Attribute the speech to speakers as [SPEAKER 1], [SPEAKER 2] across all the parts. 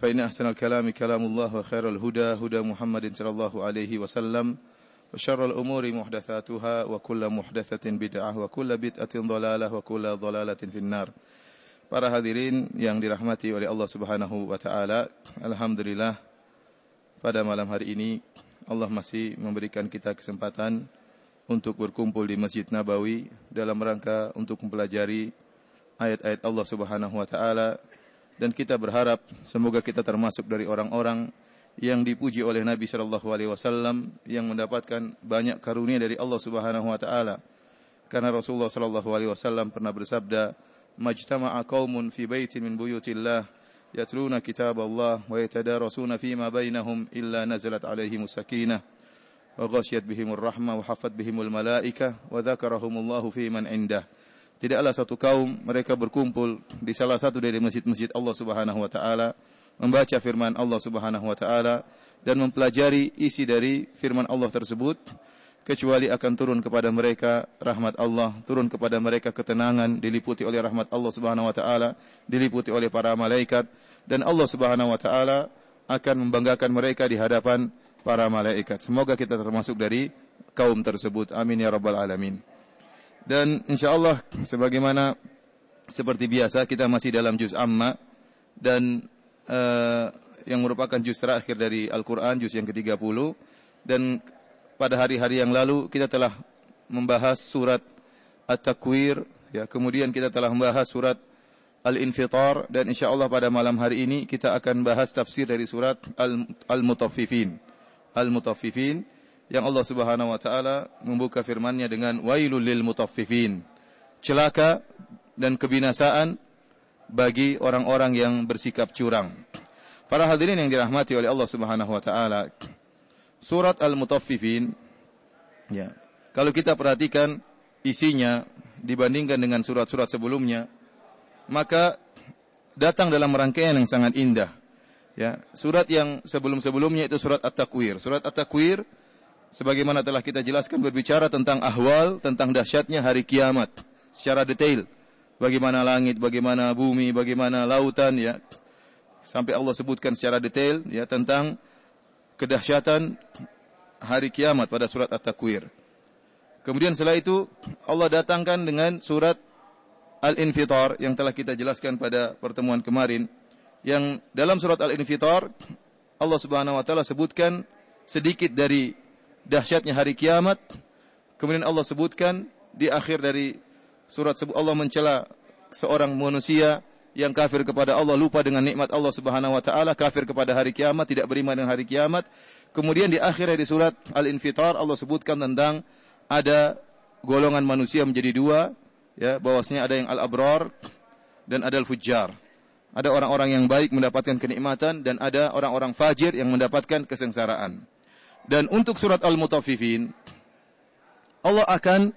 [SPEAKER 1] فإن أحسن الكلام كلام الله وخير الهدى هدى محمد صلى الله عليه وسلم وشر الأمور محدثاتها وكل محدثة بدعة وكل بدعة ضلالة وكل ضلالة في النار Para hadirin yang dirahmati oleh Allah Subhanahu wa taala, alhamdulillah pada malam hari ini Allah masih memberikan kita kesempatan untuk berkumpul di Masjid Nabawi dalam rangka untuk mempelajari ayat-ayat Allah Subhanahu wa taala dan kita berharap semoga kita termasuk dari orang-orang yang dipuji oleh Nabi sallallahu alaihi wasallam yang mendapatkan banyak karunia dari Allah Subhanahu wa taala. Karena Rasulullah sallallahu alaihi wasallam pernah bersabda, "Majtama'a qaumun fi baitin min buyutillah yatluna kitab Allah wa yatadarasuna fima bainahum illa nazalat alaihimus sakinah wa ghasyiyat bihimur rahmah wa hafat bihimul malaikah wa dzakarahumullahu fi man indah." Tidaklah satu kaum mereka berkumpul di salah satu dari masjid-masjid Allah Subhanahu wa taala membaca firman Allah Subhanahu wa taala dan mempelajari isi dari firman Allah tersebut kecuali akan turun kepada mereka rahmat Allah, turun kepada mereka ketenangan diliputi oleh rahmat Allah Subhanahu wa taala, diliputi oleh para malaikat dan Allah Subhanahu wa taala akan membanggakan mereka di hadapan para malaikat. Semoga kita termasuk dari kaum tersebut. Amin ya rabbal alamin. Dan insyaallah sebagaimana seperti biasa kita masih dalam juz amma dan uh, yang merupakan juz terakhir dari Al-Qur'an juz yang ke-30 dan pada hari-hari yang lalu kita telah membahas surat At-Takwir ya kemudian kita telah membahas surat Al-Infitar dan insyaallah pada malam hari ini kita akan bahas tafsir dari surat Al-Mutaffifin. Al-Mutaffifin yang Allah Subhanahu wa taala membuka firman-Nya dengan wailul lil mutaffifin celaka dan kebinasaan bagi orang-orang yang bersikap curang para hadirin yang dirahmati oleh Allah Subhanahu wa taala surat Al-Mutaffifin ya. Kalau kita perhatikan isinya dibandingkan dengan surat-surat sebelumnya, maka datang dalam rangkaian yang sangat indah. Ya, surat yang sebelum-sebelumnya itu surat At-Takwir. Surat At-Takwir sebagaimana telah kita jelaskan berbicara tentang ahwal, tentang dahsyatnya hari kiamat secara detail. Bagaimana langit, bagaimana bumi, bagaimana lautan ya. Sampai Allah sebutkan secara detail ya tentang kedahsyatan hari kiamat pada surat At-Takwir. Kemudian setelah itu Allah datangkan dengan surat Al-Infitar yang telah kita jelaskan pada pertemuan kemarin. Yang dalam surat Al-Infitar Allah Subhanahu wa taala sebutkan sedikit dari dahsyatnya hari kiamat. Kemudian Allah sebutkan di akhir dari surat Allah mencela seorang manusia yang kafir kepada Allah lupa dengan nikmat Allah Subhanahu wa taala, kafir kepada hari kiamat, tidak beriman dengan hari kiamat. Kemudian di akhir dari surat Al-Infitar Allah sebutkan tentang ada golongan manusia menjadi dua, ya, bahwasanya ada yang al-abrar dan ada al-fujjar. Ada orang-orang yang baik mendapatkan kenikmatan dan ada orang-orang fajir yang mendapatkan kesengsaraan. Dan untuk surat Al-Mutaffifin Allah akan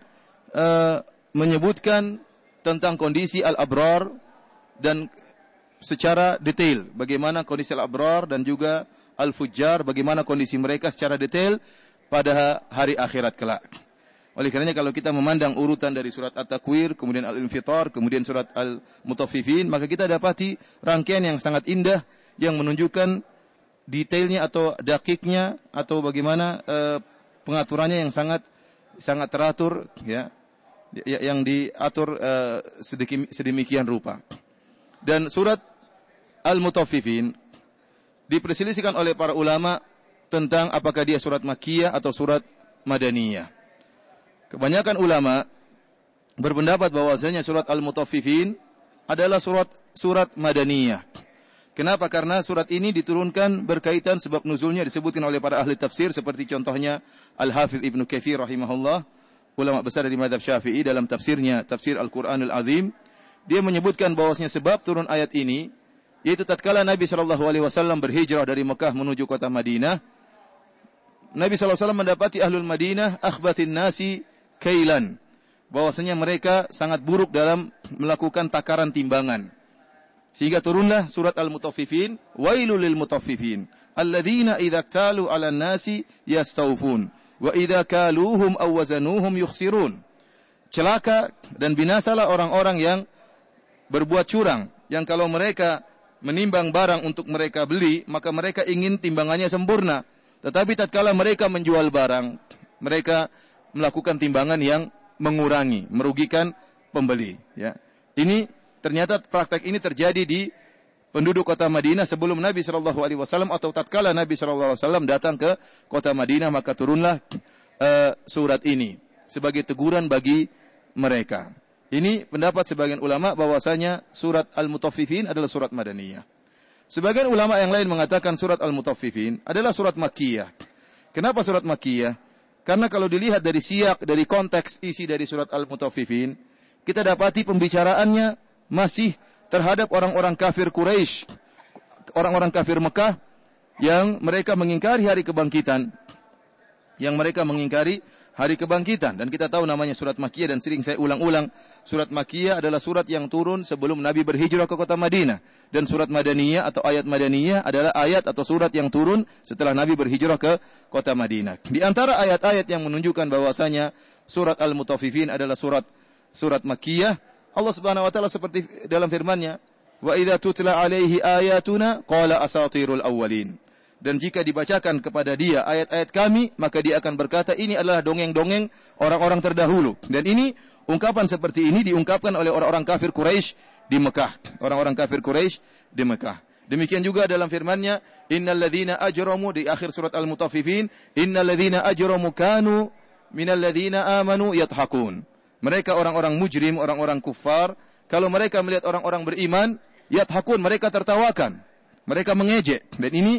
[SPEAKER 1] uh, menyebutkan tentang kondisi al-abrar dan secara detail bagaimana kondisi al-abrar dan juga al-fujjar bagaimana kondisi mereka secara detail pada hari akhirat kelak. Oleh karenanya kalau kita memandang urutan dari surat At-Takwir, kemudian Al-Infitar, kemudian surat Al-Mutaffifin, maka kita dapati rangkaian yang sangat indah yang menunjukkan detailnya atau dakiknya atau bagaimana uh, pengaturannya yang sangat sangat teratur ya yang diatur uh, sedemikian rupa. Dan surat Al-Mutaffifin diperselisihkan oleh para ulama tentang apakah dia surat Makkiyah atau surat Madaniyah. Kebanyakan ulama berpendapat bahwasanya surat Al-Mutaffifin adalah surat surat Madaniyah. Kenapa? Karena surat ini diturunkan berkaitan sebab nuzulnya disebutkan oleh para ahli tafsir seperti contohnya Al-Hafidh Ibnu Katsir rahimahullah, ulama besar dari mazhab Syafi'i dalam tafsirnya Tafsir Al-Qur'anul Azim dia menyebutkan bahwasanya sebab turun ayat ini yaitu tatkala Nabi Shallallahu alaihi wasallam berhijrah dari Mekah menuju kota Madinah, Nabi SAW mendapati ahlul Madinah akhbatin nasi kailan. Bahwasanya mereka sangat buruk dalam melakukan takaran timbangan. Sehingga turunlah surat Al-Mutaffifin, wailul lil mutaffifin, alladzina idza ktalu 'alan nasi yastawfun wa idza kaluhum aw wazanuhum yukhsirun. Celaka dan binasalah orang-orang yang berbuat curang, yang kalau mereka menimbang barang untuk mereka beli, maka mereka ingin timbangannya sempurna tetapi tatkala mereka menjual barang, mereka melakukan timbangan yang mengurangi, merugikan pembeli. Ya. Ini ternyata praktek ini terjadi di penduduk kota Madinah sebelum Nabi Shallallahu Alaihi Wasallam atau tatkala Nabi Shallallahu Alaihi Wasallam datang ke kota Madinah maka turunlah uh, surat ini sebagai teguran bagi mereka. Ini pendapat sebagian ulama bahwasanya surat Al-Mutaffifin adalah surat Madaniyah. Sebagian ulama yang lain mengatakan surat Al-Mutaffifin adalah surat Makkiyah. Kenapa surat Makkiyah? Karena kalau dilihat dari siak, dari konteks isi dari surat Al-Mutaffifin, kita dapati pembicaraannya masih terhadap orang-orang kafir Quraisy, orang-orang kafir Mekah yang mereka mengingkari hari kebangkitan, yang mereka mengingkari hari kebangkitan dan kita tahu namanya surat Makkiyah dan sering saya ulang-ulang surat Makkiyah adalah surat yang turun sebelum Nabi berhijrah ke kota Madinah dan surat Madaniyah atau ayat Madaniyah adalah ayat atau surat yang turun setelah Nabi berhijrah ke kota Madinah. Di antara ayat-ayat yang menunjukkan bahwasanya surat Al-Mutaffifin adalah surat surat Makkiyah Allah Subhanahu wa taala seperti dalam firman-Nya wa idza tutla alaihi ayatuna qala asatirul awwalin dan jika dibacakan kepada dia ayat-ayat kami, maka dia akan berkata ini adalah dongeng-dongeng orang-orang terdahulu. Dan ini ungkapan seperti ini diungkapkan oleh orang-orang kafir Quraisy di Mekah. Orang-orang kafir Quraisy di Mekah. Demikian juga dalam firman-Nya, "Innal ladzina ajramu" di akhir surat Al-Mutaffifin, "Innal ladzina ajramu kanu minal ladzina amanu yathakun." Mereka orang-orang mujrim, orang-orang kufar, kalau mereka melihat orang-orang beriman, yathakun, mereka tertawakan. Mereka mengejek. Dan ini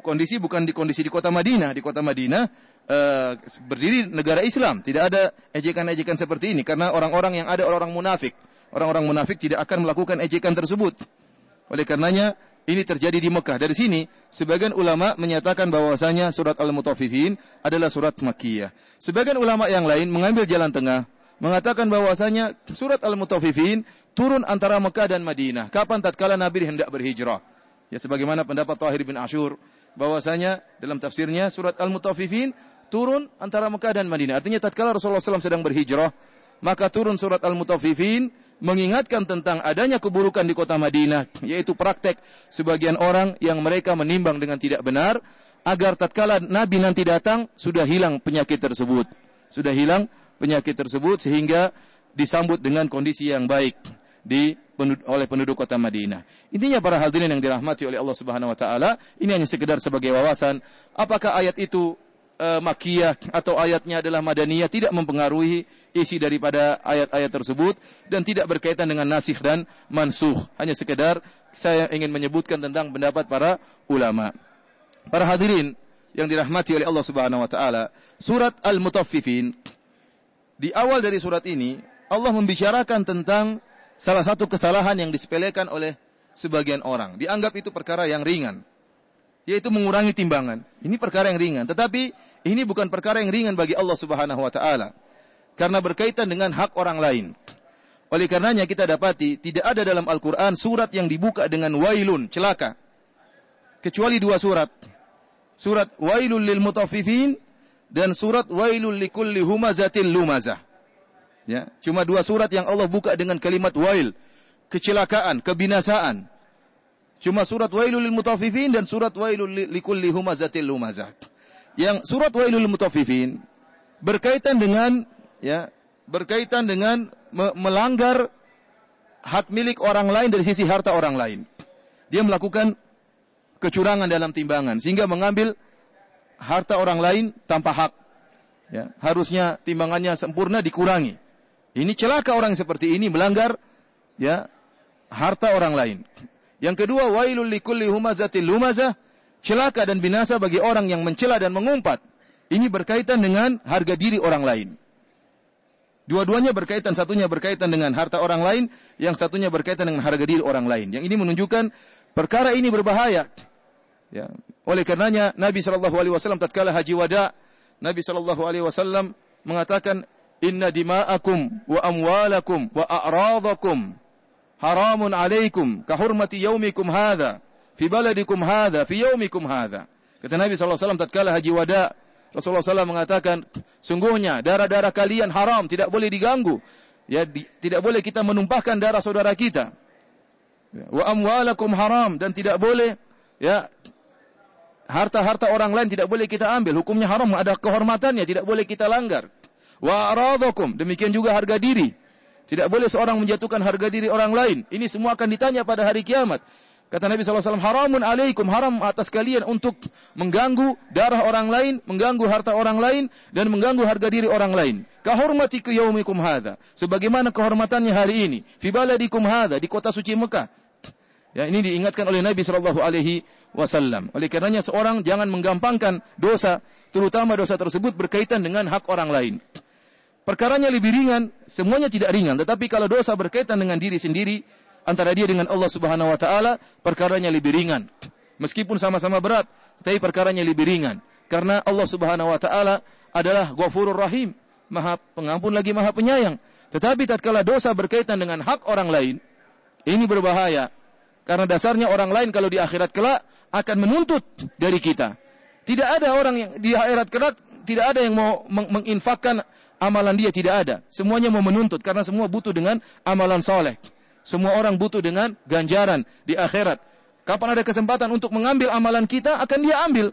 [SPEAKER 1] kondisi bukan di kondisi di kota Madinah. Di kota Madinah uh, berdiri negara Islam. Tidak ada ejekan-ejekan seperti ini karena orang-orang yang ada orang-orang munafik. Orang-orang munafik tidak akan melakukan ejekan tersebut. Oleh karenanya ini terjadi di Mekah. Dari sini sebagian ulama menyatakan bahwasanya surat Al-Mutaffifin adalah surat Makkiyah. Sebagian ulama yang lain mengambil jalan tengah mengatakan bahwasanya surat Al-Mutaffifin turun antara Mekah dan Madinah. Kapan tatkala Nabi hendak berhijrah? Ya sebagaimana pendapat Tahir bin Ashur bahwasanya dalam tafsirnya surat Al-Mutaffifin turun antara Mekah dan Madinah. Artinya tatkala Rasulullah SAW sedang berhijrah, maka turun surat Al-Mutaffifin mengingatkan tentang adanya keburukan di kota Madinah, yaitu praktek sebagian orang yang mereka menimbang dengan tidak benar, agar tatkala Nabi nanti datang sudah hilang penyakit tersebut. Sudah hilang penyakit tersebut sehingga disambut dengan kondisi yang baik di oleh penduduk kota Madinah. Intinya para hadirin yang dirahmati oleh Allah Subhanahu wa taala, ini hanya sekedar sebagai wawasan apakah ayat itu e, makiyah atau ayatnya adalah madaniyah tidak mempengaruhi isi daripada ayat-ayat tersebut dan tidak berkaitan dengan nasikh dan mansuh. Hanya sekedar saya ingin menyebutkan tentang pendapat para ulama. Para hadirin yang dirahmati oleh Allah Subhanahu wa taala, surat Al-Mutaffifin di awal dari surat ini Allah membicarakan tentang salah satu kesalahan yang disepelekan oleh sebagian orang. Dianggap itu perkara yang ringan. Yaitu mengurangi timbangan. Ini perkara yang ringan. Tetapi ini bukan perkara yang ringan bagi Allah subhanahu wa ta'ala. Karena berkaitan dengan hak orang lain. Oleh karenanya kita dapati tidak ada dalam Al-Quran surat yang dibuka dengan wailun, celaka. Kecuali dua surat. Surat wailul lil mutaffifin dan surat wailul likulli humazatin lumazah. Ya, cuma dua surat yang Allah buka dengan kalimat wail, kecelakaan, kebinasaan. Cuma surat wailul mutaffifin dan surat wailul likulli humazatil lumazah. Yang surat wailul mutaffifin berkaitan dengan ya, berkaitan dengan me melanggar hak milik orang lain dari sisi harta orang lain. Dia melakukan kecurangan dalam timbangan sehingga mengambil harta orang lain tanpa hak. Ya, harusnya timbangannya sempurna dikurangi. Ini celaka orang seperti ini melanggar ya harta orang lain. Yang kedua, wailul likulli humazatil lumazah, celaka dan binasa bagi orang yang mencela dan mengumpat. Ini berkaitan dengan harga diri orang lain. Dua-duanya berkaitan, satunya berkaitan dengan harta orang lain, yang satunya berkaitan dengan harga diri orang lain. Yang ini menunjukkan Perkara ini berbahaya. Ya. Oleh karenanya Nabi sallallahu alaihi wasallam tatkala haji wada, Nabi sallallahu alaihi wasallam mengatakan inna dima'akum wa amwalakum wa a'radakum haramun alaikum ka hurmati yaumikum hadha fi baladikum hadha fi yaumikum hadha. Kata Nabi sallallahu alaihi wasallam tatkala haji wada, Rasulullah SAW mengatakan, sungguhnya darah-darah kalian haram, tidak boleh diganggu. Ya, di, tidak boleh kita menumpahkan darah saudara kita. Ya, wa amwalakum haram dan tidak boleh ya harta-harta orang lain tidak boleh kita ambil. Hukumnya haram, ada kehormatannya, tidak boleh kita langgar. Wa aradakum, demikian juga harga diri. Tidak boleh seorang menjatuhkan harga diri orang lain. Ini semua akan ditanya pada hari kiamat. Kata Nabi SAW, haramun alaikum, haram atas kalian untuk mengganggu darah orang lain, mengganggu harta orang lain, dan mengganggu harga diri orang lain. Kahormati ke yaumikum hadha. Sebagaimana kehormatannya hari ini. Fi baladikum hadha, di kota suci Mekah. Ya, ini diingatkan oleh Nabi Shallallahu Alaihi Wasallam. Oleh karenanya seorang jangan menggampangkan dosa, terutama dosa tersebut berkaitan dengan hak orang lain. Perkaranya lebih ringan, semuanya tidak ringan. Tetapi kalau dosa berkaitan dengan diri sendiri, antara dia dengan Allah Subhanahu wa taala perkaranya lebih ringan. Meskipun sama-sama berat, tapi perkaranya lebih ringan karena Allah Subhanahu wa taala adalah Ghafurur Rahim, Maha Pengampun lagi Maha Penyayang. Tetapi tatkala dosa berkaitan dengan hak orang lain, ini berbahaya. Karena dasarnya orang lain kalau di akhirat kelak akan menuntut dari kita. Tidak ada orang yang di akhirat kelak tidak ada yang mau menginfakkan amalan dia tidak ada. Semuanya mau menuntut karena semua butuh dengan amalan soleh. Semua orang butuh dengan ganjaran di akhirat. Kapan ada kesempatan untuk mengambil amalan kita, akan dia ambil.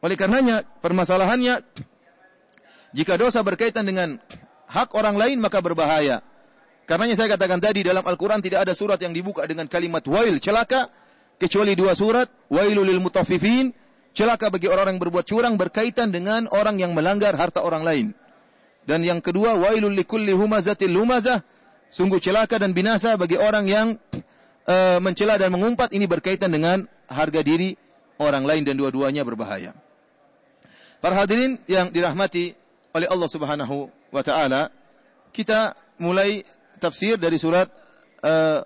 [SPEAKER 1] Oleh karenanya, permasalahannya, jika dosa berkaitan dengan hak orang lain, maka berbahaya. Karenanya saya katakan tadi, dalam Al-Quran tidak ada surat yang dibuka dengan kalimat wail, celaka, kecuali dua surat, wailul lil celaka bagi orang yang berbuat curang berkaitan dengan orang yang melanggar harta orang lain. Dan yang kedua, wailul likulli humazatil lumazah, Sungguh celaka dan binasa bagi orang yang uh, mencela dan mengumpat ini berkaitan dengan harga diri orang lain dan dua-duanya berbahaya. Para hadirin yang dirahmati oleh Allah Subhanahu wa taala, kita mulai tafsir dari surat uh,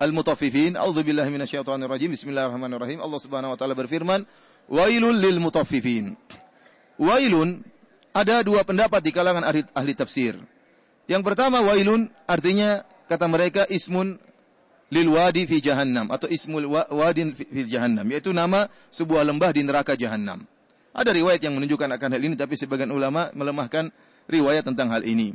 [SPEAKER 1] Al-Mutaffifin. A'udzubillahi minasyaitonir rajim. Bismillahirrahmanirrahim. Allah Subhanahu wa taala berfirman, "Wailul lil mutaffifin." Wailun ada dua pendapat di kalangan ahli, ahli tafsir. Yang pertama wailun artinya kata mereka ismun lil wadi fi jahannam atau ismul wadin fi jahannam yaitu nama sebuah lembah di neraka jahannam. Ada riwayat yang menunjukkan akan hal ini tapi sebagian ulama melemahkan riwayat tentang hal ini.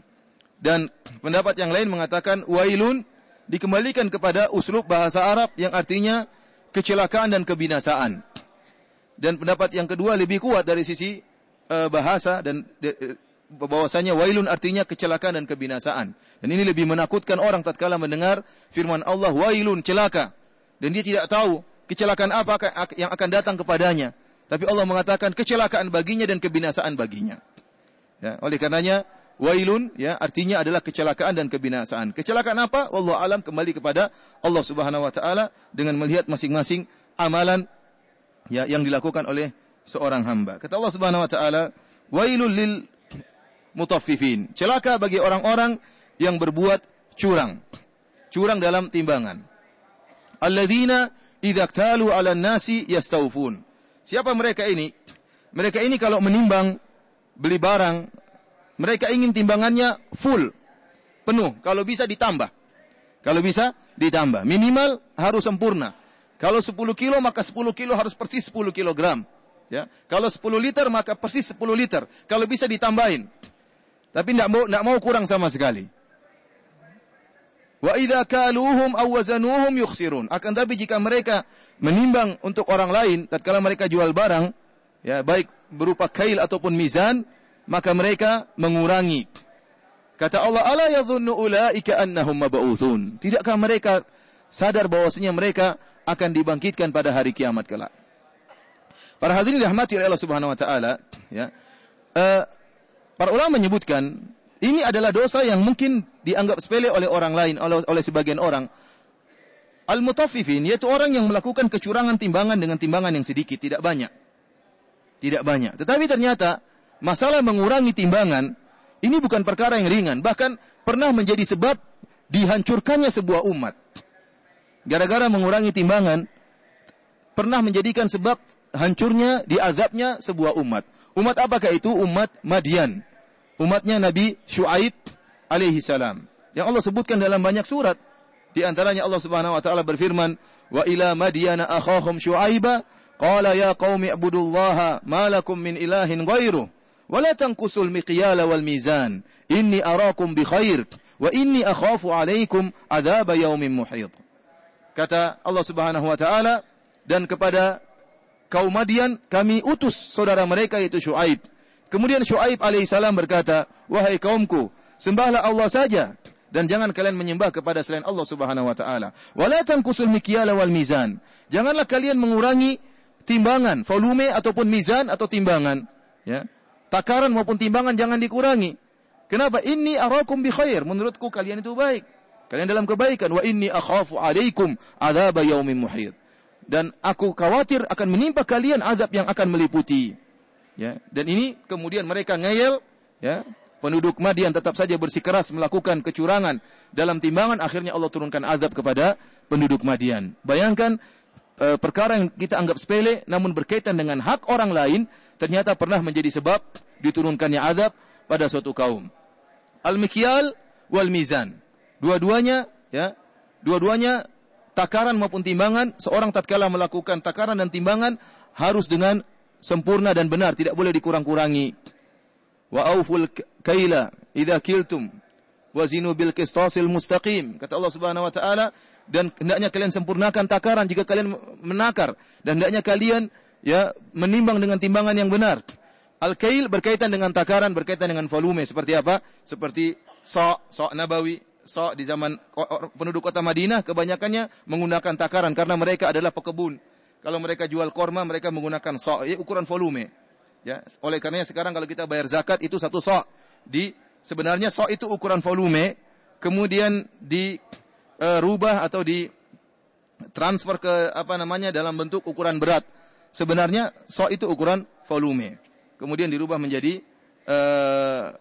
[SPEAKER 1] Dan pendapat yang lain mengatakan wailun dikembalikan kepada uslub bahasa Arab yang artinya kecelakaan dan kebinasaan. Dan pendapat yang kedua lebih kuat dari sisi uh, bahasa dan de, bahwasanya wailun artinya kecelakaan dan kebinasaan. Dan ini lebih menakutkan orang tatkala mendengar firman Allah wailun celaka dan dia tidak tahu kecelakaan apa yang akan datang kepadanya. Tapi Allah mengatakan kecelakaan baginya dan kebinasaan baginya. Ya, oleh karenanya wailun ya artinya adalah kecelakaan dan kebinasaan. Kecelakaan apa? Allah alam kembali kepada Allah Subhanahu wa taala dengan melihat masing-masing amalan ya yang dilakukan oleh seorang hamba. Kata Allah Subhanahu wa taala, wailul lil mutaffifin. Celaka bagi orang-orang yang berbuat curang. Curang dalam timbangan. Alladzina idza ktalu 'ala nasi yastawfun. Siapa mereka ini? Mereka ini kalau menimbang beli barang, mereka ingin timbangannya full, penuh. Kalau bisa ditambah. Kalau bisa ditambah. Minimal harus sempurna. Kalau 10 kilo maka 10 kilo harus persis 10 kilogram. Ya. Kalau 10 liter maka persis 10 liter. Kalau bisa ditambahin. Tapi tidak mau mau kurang sama sekali. Wa idza kaluhum aw wazanuhum yukhsirun. Akan tapi jika mereka menimbang untuk orang lain tatkala mereka jual barang, ya baik berupa kail ataupun mizan, maka mereka mengurangi. Kata Allah, "Ala yadhunnu ulaika annahum mab'utsun." Tidakkah mereka sadar bahwasanya mereka akan dibangkitkan pada hari kiamat kelak? Para hadirin dirahmati oleh Allah Subhanahu wa taala, ya. Uh, Para ulama menyebutkan ini adalah dosa yang mungkin dianggap sepele oleh orang lain, oleh, oleh sebagian orang. Al-mutaffifin yaitu orang yang melakukan kecurangan timbangan dengan timbangan yang sedikit, tidak banyak. Tidak banyak. Tetapi ternyata masalah mengurangi timbangan ini bukan perkara yang ringan, bahkan pernah menjadi sebab dihancurkannya sebuah umat. Gara-gara mengurangi timbangan, pernah menjadikan sebab hancurnya, diazabnya sebuah umat. Umat apakah itu? Umat Madian. Umatnya Nabi Shu'aib alaihi salam. Yang Allah sebutkan dalam banyak surat. Di antaranya Allah Subhanahu wa taala berfirman, "Wa ila Madyana akhahum Syu'aiba qala ya qaumi ibudullaha ma lakum min ilahin ghairu wal mizan inni arakum bi khair wa inni akhafu alaikum adzab yaumin muhit." Kata Allah Subhanahu wa taala dan kepada kaum Madian kami utus saudara mereka yaitu Syuaib. Kemudian Syuaib alaihissalam berkata, "Wahai kaumku, sembahlah Allah saja dan jangan kalian menyembah kepada selain Allah Subhanahu wa taala. Wala tanqusul mikyala wal mizan. Janganlah kalian mengurangi timbangan, volume ataupun mizan atau timbangan, ya. Takaran maupun timbangan jangan dikurangi. Kenapa? Inni arakum bi khair. Menurutku kalian itu baik. Kalian dalam kebaikan. Wa inni akhafu alaikum adzab yaumin muhit. Dan aku khawatir akan menimpa kalian azab yang akan meliputi. Ya, dan ini kemudian mereka ngeyel, ya, penduduk Madian tetap saja bersikeras melakukan kecurangan dalam timbangan, akhirnya Allah turunkan azab kepada penduduk Madian. Bayangkan e, perkara yang kita anggap sepele, namun berkaitan dengan hak orang lain, ternyata pernah menjadi sebab diturunkannya azab pada suatu kaum. Al-mikyal wal mizan. Dua-duanya, ya, dua-duanya takaran maupun timbangan, seorang tatkala melakukan takaran dan timbangan harus dengan sempurna dan benar, tidak boleh dikurang-kurangi wa auful kaila idza kiltum wazinu bil qistasil mustaqim kata Allah Subhanahu wa taala dan hendaknya kalian sempurnakan takaran jika kalian menakar dan hendaknya kalian ya menimbang dengan timbangan yang benar al-kail berkaitan dengan takaran berkaitan dengan volume seperti apa seperti sa sa nabawi sa di zaman penduduk kota Madinah kebanyakannya menggunakan takaran karena mereka adalah pekebun kalau mereka jual korma mereka menggunakan sa ya, ukuran volume Ya, oleh karenanya sekarang kalau kita bayar zakat itu satu sok. Di sebenarnya sok itu ukuran volume, kemudian dirubah uh, atau di transfer ke apa namanya dalam bentuk ukuran berat. Sebenarnya sok itu ukuran volume. Kemudian dirubah menjadi uh,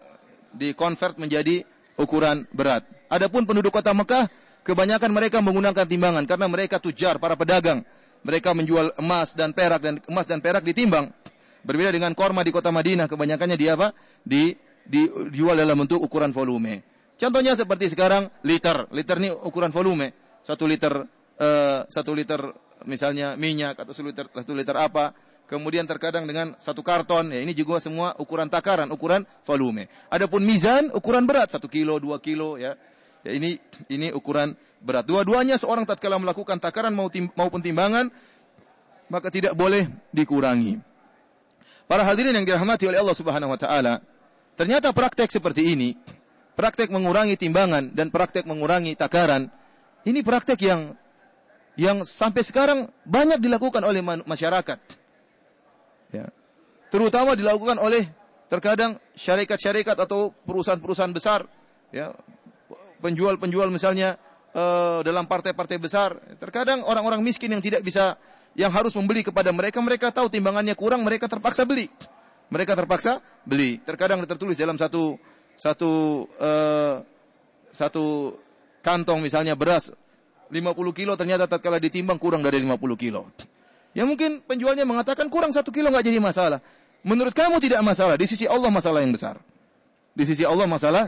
[SPEAKER 1] dikonvert menjadi ukuran berat. Adapun penduduk kota Mekah, kebanyakan mereka menggunakan timbangan karena mereka tujar, para pedagang. Mereka menjual emas dan perak dan emas dan perak ditimbang. Berbeda dengan korma di kota Madinah, kebanyakannya dia apa? Di, dijual dalam bentuk ukuran volume. Contohnya seperti sekarang liter. Liter ini ukuran volume. Satu liter, uh, satu liter misalnya minyak atau satu liter, satu liter apa. Kemudian terkadang dengan satu karton. Ya ini juga semua ukuran takaran, ukuran volume. Adapun mizan, ukuran berat. Satu kilo, dua kilo ya. Ya ini ini ukuran berat. Dua-duanya seorang tatkala melakukan takaran maupun timbangan maka tidak boleh dikurangi. Para hadirin yang dirahmati oleh Allah Subhanahu wa taala, ternyata praktek seperti ini, praktek mengurangi timbangan dan praktek mengurangi takaran, ini praktek yang yang sampai sekarang banyak dilakukan oleh masyarakat. Ya. Terutama dilakukan oleh terkadang syarikat-syarikat atau perusahaan-perusahaan besar, ya. Penjual-penjual misalnya uh, dalam partai-partai besar, terkadang orang-orang miskin yang tidak bisa yang harus membeli kepada mereka, mereka tahu timbangannya kurang, mereka terpaksa beli. Mereka terpaksa beli. Terkadang tertulis dalam satu satu uh, satu kantong misalnya beras 50 kilo ternyata tatkala ditimbang kurang dari 50 kilo. Ya mungkin penjualnya mengatakan kurang satu kilo nggak jadi masalah. Menurut kamu tidak masalah. Di sisi Allah masalah yang besar. Di sisi Allah masalah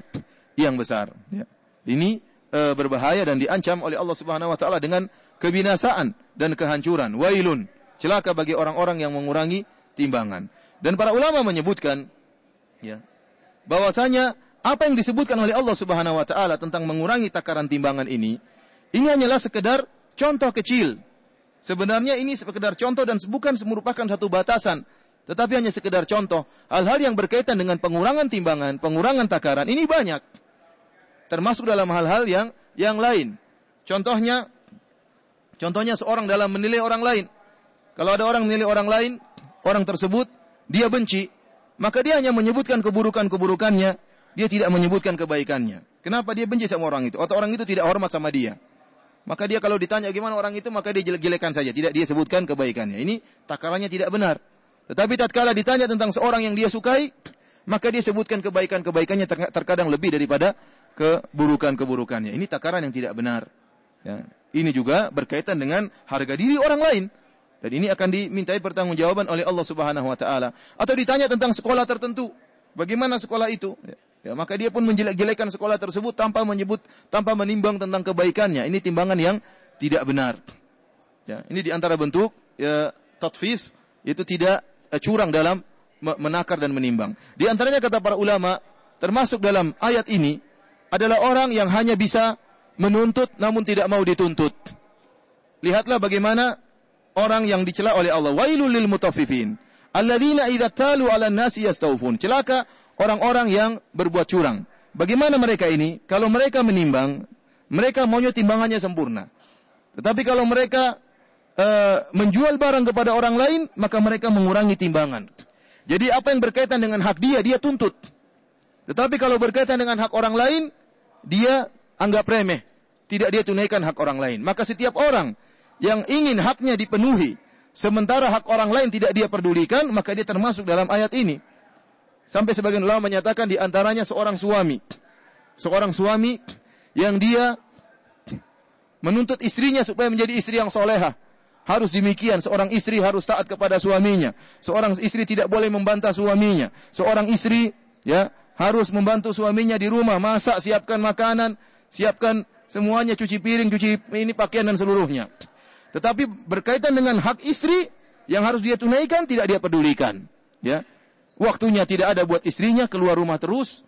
[SPEAKER 1] yang besar. Ya. Ini e, berbahaya dan diancam oleh Allah Subhanahu wa taala dengan kebinasaan dan kehancuran. Wailun, celaka bagi orang-orang yang mengurangi timbangan. Dan para ulama menyebutkan ya, bahwasanya apa yang disebutkan oleh Allah Subhanahu wa taala tentang mengurangi takaran timbangan ini, ini hanyalah sekedar contoh kecil. Sebenarnya ini sekedar contoh dan bukan merupakan satu batasan, tetapi hanya sekedar contoh. Hal-hal yang berkaitan dengan pengurangan timbangan, pengurangan takaran ini banyak. Termasuk dalam hal-hal yang yang lain. Contohnya Contohnya seorang dalam menilai orang lain. Kalau ada orang menilai orang lain, orang tersebut dia benci, maka dia hanya menyebutkan keburukan-keburukannya, dia tidak menyebutkan kebaikannya. Kenapa dia benci sama orang itu? Atau orang itu tidak hormat sama dia? Maka dia kalau ditanya gimana orang itu, maka dia jelek-jelekan saja, tidak dia sebutkan kebaikannya. Ini takarannya tidak benar. Tetapi tatkala ditanya tentang seorang yang dia sukai, maka dia sebutkan kebaikan-kebaikannya terkadang lebih daripada keburukan-keburukannya. Ini takaran yang tidak benar. Ya. Ini juga berkaitan dengan harga diri orang lain. Dan ini akan dimintai pertanggungjawaban oleh Allah Subhanahu wa taala. Atau ditanya tentang sekolah tertentu, bagaimana sekolah itu? Ya, ya maka dia pun menjelek-jelekan sekolah tersebut tanpa menyebut tanpa menimbang tentang kebaikannya. Ini timbangan yang tidak benar. Ya, ini di antara bentuk ya tatfis itu tidak eh, curang dalam menakar dan menimbang. Di antaranya kata para ulama termasuk dalam ayat ini adalah orang yang hanya bisa menuntut namun tidak mau dituntut. Lihatlah bagaimana orang yang dicela oleh Allah. Wailul lil mutaffifin. Alladzina idza talu 'alan nasi yastawfun. Celaka orang-orang yang berbuat curang. Bagaimana mereka ini? Kalau mereka menimbang, mereka maunya timbangannya sempurna. Tetapi kalau mereka uh, menjual barang kepada orang lain, maka mereka mengurangi timbangan. Jadi apa yang berkaitan dengan hak dia, dia tuntut. Tetapi kalau berkaitan dengan hak orang lain, dia anggap remeh. Tidak dia tunaikan hak orang lain. Maka setiap orang yang ingin haknya dipenuhi, sementara hak orang lain tidak dia pedulikan, maka dia termasuk dalam ayat ini. Sampai sebagian ulama menyatakan di antaranya seorang suami. Seorang suami yang dia menuntut istrinya supaya menjadi istri yang soleha. Harus demikian, seorang istri harus taat kepada suaminya. Seorang istri tidak boleh membantah suaminya. Seorang istri ya harus membantu suaminya di rumah, masak, siapkan makanan, siapkan semuanya, cuci piring, cuci ini pakaian dan seluruhnya. Tetapi berkaitan dengan hak istri yang harus dia tunaikan tidak dia pedulikan. Ya. Waktunya tidak ada buat istrinya, keluar rumah terus.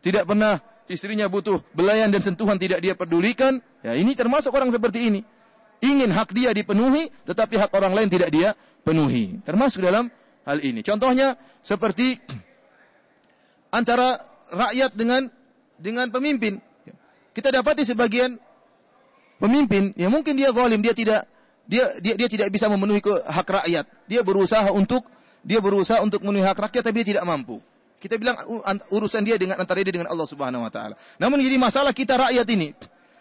[SPEAKER 1] Tidak pernah istrinya butuh belayan dan sentuhan tidak dia pedulikan. Ya, ini termasuk orang seperti ini. Ingin hak dia dipenuhi, tetapi hak orang lain tidak dia penuhi. Termasuk dalam hal ini. Contohnya seperti antara rakyat dengan dengan pemimpin. Kita dapati sebagian pemimpin, ya mungkin dia zalim, dia tidak dia dia dia tidak bisa memenuhi hak rakyat. Dia berusaha untuk dia berusaha untuk memenuhi hak rakyat tapi dia tidak mampu. Kita bilang urusan dia dengan antara dia dengan Allah Subhanahu wa taala. Namun jadi masalah kita rakyat ini.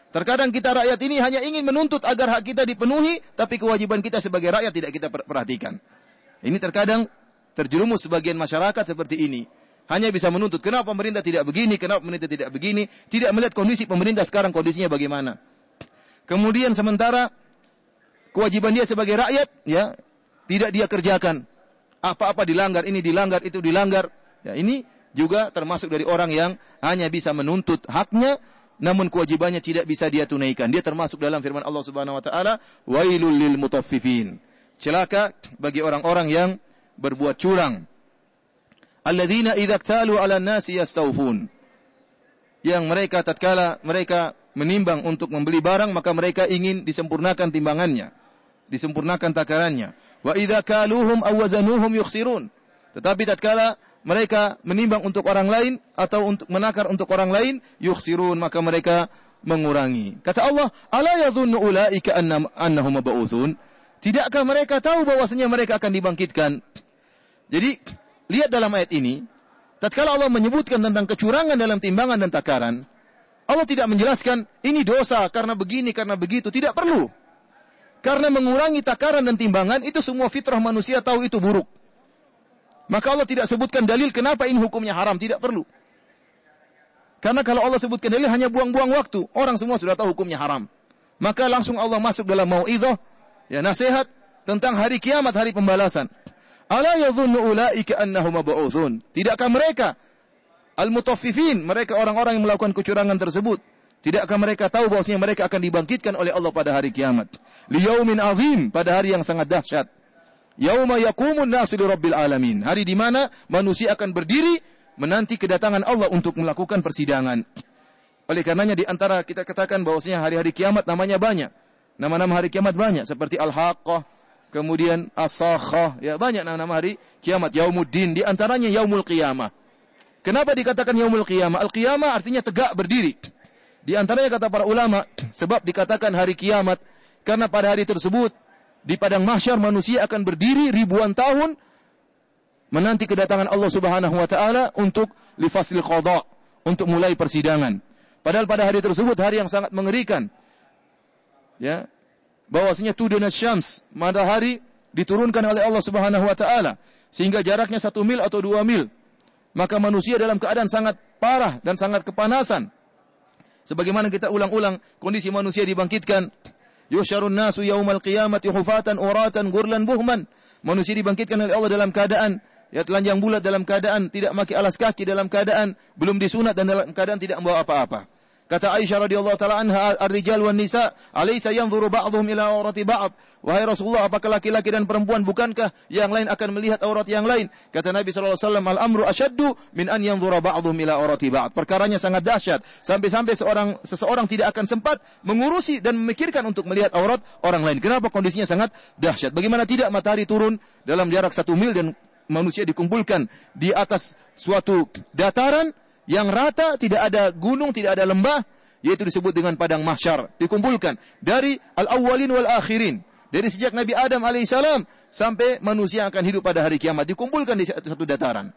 [SPEAKER 1] Terkadang kita rakyat ini hanya ingin menuntut agar hak kita dipenuhi, tapi kewajiban kita sebagai rakyat tidak kita perhatikan. Ini terkadang terjerumus sebagian masyarakat seperti ini. Hanya bisa menuntut, kenapa pemerintah tidak begini, kenapa pemerintah tidak begini, tidak melihat kondisi pemerintah sekarang kondisinya bagaimana. Kemudian sementara kewajiban dia sebagai rakyat ya tidak dia kerjakan. Apa-apa dilanggar, ini dilanggar, itu dilanggar. Ya, ini juga termasuk dari orang yang hanya bisa menuntut haknya namun kewajibannya tidak bisa dia tunaikan. Dia termasuk dalam firman Allah Subhanahu wa taala, "Wailul lil mutaffifin." Celaka bagi orang-orang yang berbuat curang. Alladzina idza iktalu 'alan nasi yastawfun. Yang mereka tatkala mereka menimbang untuk membeli barang maka mereka ingin disempurnakan timbangannya, disempurnakan takarannya. Wa idza kaluhum aw wazanuhum yukhsirun. Tetapi tatkala mereka menimbang untuk orang lain atau untuk menakar untuk orang lain, yukhsirun maka mereka mengurangi. Kata Allah, "Ala yadhunnu ulaika annahum mab'utsun?" Tidakkah mereka tahu bahwasanya mereka akan dibangkitkan? Jadi, lihat dalam ayat ini, tatkala Allah menyebutkan tentang kecurangan dalam timbangan dan takaran, Allah tidak menjelaskan ini dosa karena begini, karena begitu. Tidak perlu. Karena mengurangi takaran dan timbangan itu semua fitrah manusia tahu itu buruk. Maka Allah tidak sebutkan dalil kenapa ini hukumnya haram. Tidak perlu. Karena kalau Allah sebutkan dalil hanya buang-buang waktu. Orang semua sudah tahu hukumnya haram. Maka langsung Allah masuk dalam mau'idhah. Ya nasihat tentang hari kiamat, hari pembalasan. Ala yadhunnu ulaika annahum mab'utsun. Tidakkah mereka Al-mutaffifin, mereka orang-orang yang melakukan kecurangan tersebut. Tidakkah mereka tahu bahwasanya mereka akan dibangkitkan oleh Allah pada hari kiamat? Liyaumin azim, pada hari yang sangat dahsyat. Yauma yakumun nasu rabbil alamin. Hari di mana manusia akan berdiri menanti kedatangan Allah untuk melakukan persidangan. Oleh karenanya di antara kita katakan bahwasanya hari-hari kiamat namanya banyak. Nama-nama hari kiamat banyak seperti Al-Haqqah, kemudian As-Sakhah, ya banyak nama-nama hari kiamat, Yaumuddin, di antaranya Yaumul Qiyamah. Kenapa dikatakan yaumul qiyamah? Al-qiyamah artinya tegak berdiri. Di antaranya kata para ulama, sebab dikatakan hari kiamat karena pada hari tersebut di padang mahsyar manusia akan berdiri ribuan tahun menanti kedatangan Allah Subhanahu wa taala untuk lifasil qada, untuk mulai persidangan. Padahal pada hari tersebut hari yang sangat mengerikan. Ya. Bahwasanya tudun syams, matahari diturunkan oleh Allah Subhanahu wa taala sehingga jaraknya satu mil atau dua mil maka manusia dalam keadaan sangat parah dan sangat kepanasan. Sebagaimana kita ulang-ulang kondisi manusia dibangkitkan Yusyarun nasu yaumal qiyamati hufatan uratan gurlan buhman. Manusia dibangkitkan oleh Allah dalam keadaan ya telanjang bulat dalam keadaan tidak memakai alas kaki dalam keadaan belum disunat dan dalam keadaan tidak membawa apa-apa. Kata Aisyah radhiyallahu taala anha, "Ar-rijal wan nisa, alaysa yanzuru ba'dhum ila awrati ba'd?" Wahai Rasulullah, apakah laki-laki dan perempuan bukankah yang lain akan melihat aurat yang lain? Kata Nabi sallallahu alaihi wasallam, "Al-amru asyaddu min an yanzura ba'dhum ila awrati ba'd." Perkaranya sangat dahsyat sampai-sampai seorang seseorang tidak akan sempat mengurusi dan memikirkan untuk melihat aurat orang lain. Kenapa kondisinya sangat dahsyat? Bagaimana tidak matahari turun dalam jarak satu mil dan manusia dikumpulkan di atas suatu dataran yang rata, tidak ada gunung, tidak ada lembah, yaitu disebut dengan padang mahsyar. Dikumpulkan dari al-awwalin wal akhirin. Dari sejak Nabi Adam alaihissalam sampai manusia akan hidup pada hari kiamat. Dikumpulkan di satu, satu dataran.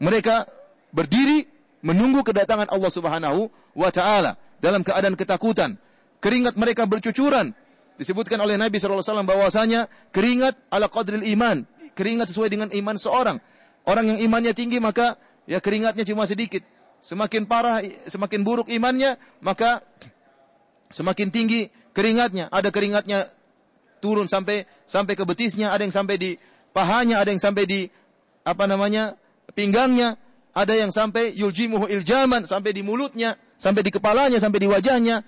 [SPEAKER 1] Mereka berdiri menunggu kedatangan Allah subhanahu wa ta'ala. Dalam keadaan ketakutan. Keringat mereka bercucuran. Disebutkan oleh Nabi SAW bahwasanya keringat ala qadril iman. Keringat sesuai dengan iman seorang. Orang yang imannya tinggi maka ya keringatnya cuma sedikit. Semakin parah, semakin buruk imannya, maka semakin tinggi keringatnya. Ada keringatnya turun sampai sampai ke betisnya, ada yang sampai di pahanya, ada yang sampai di apa namanya? pinggangnya, ada yang sampai yuljimuhu iljaman sampai di mulutnya, sampai di kepalanya, sampai di wajahnya.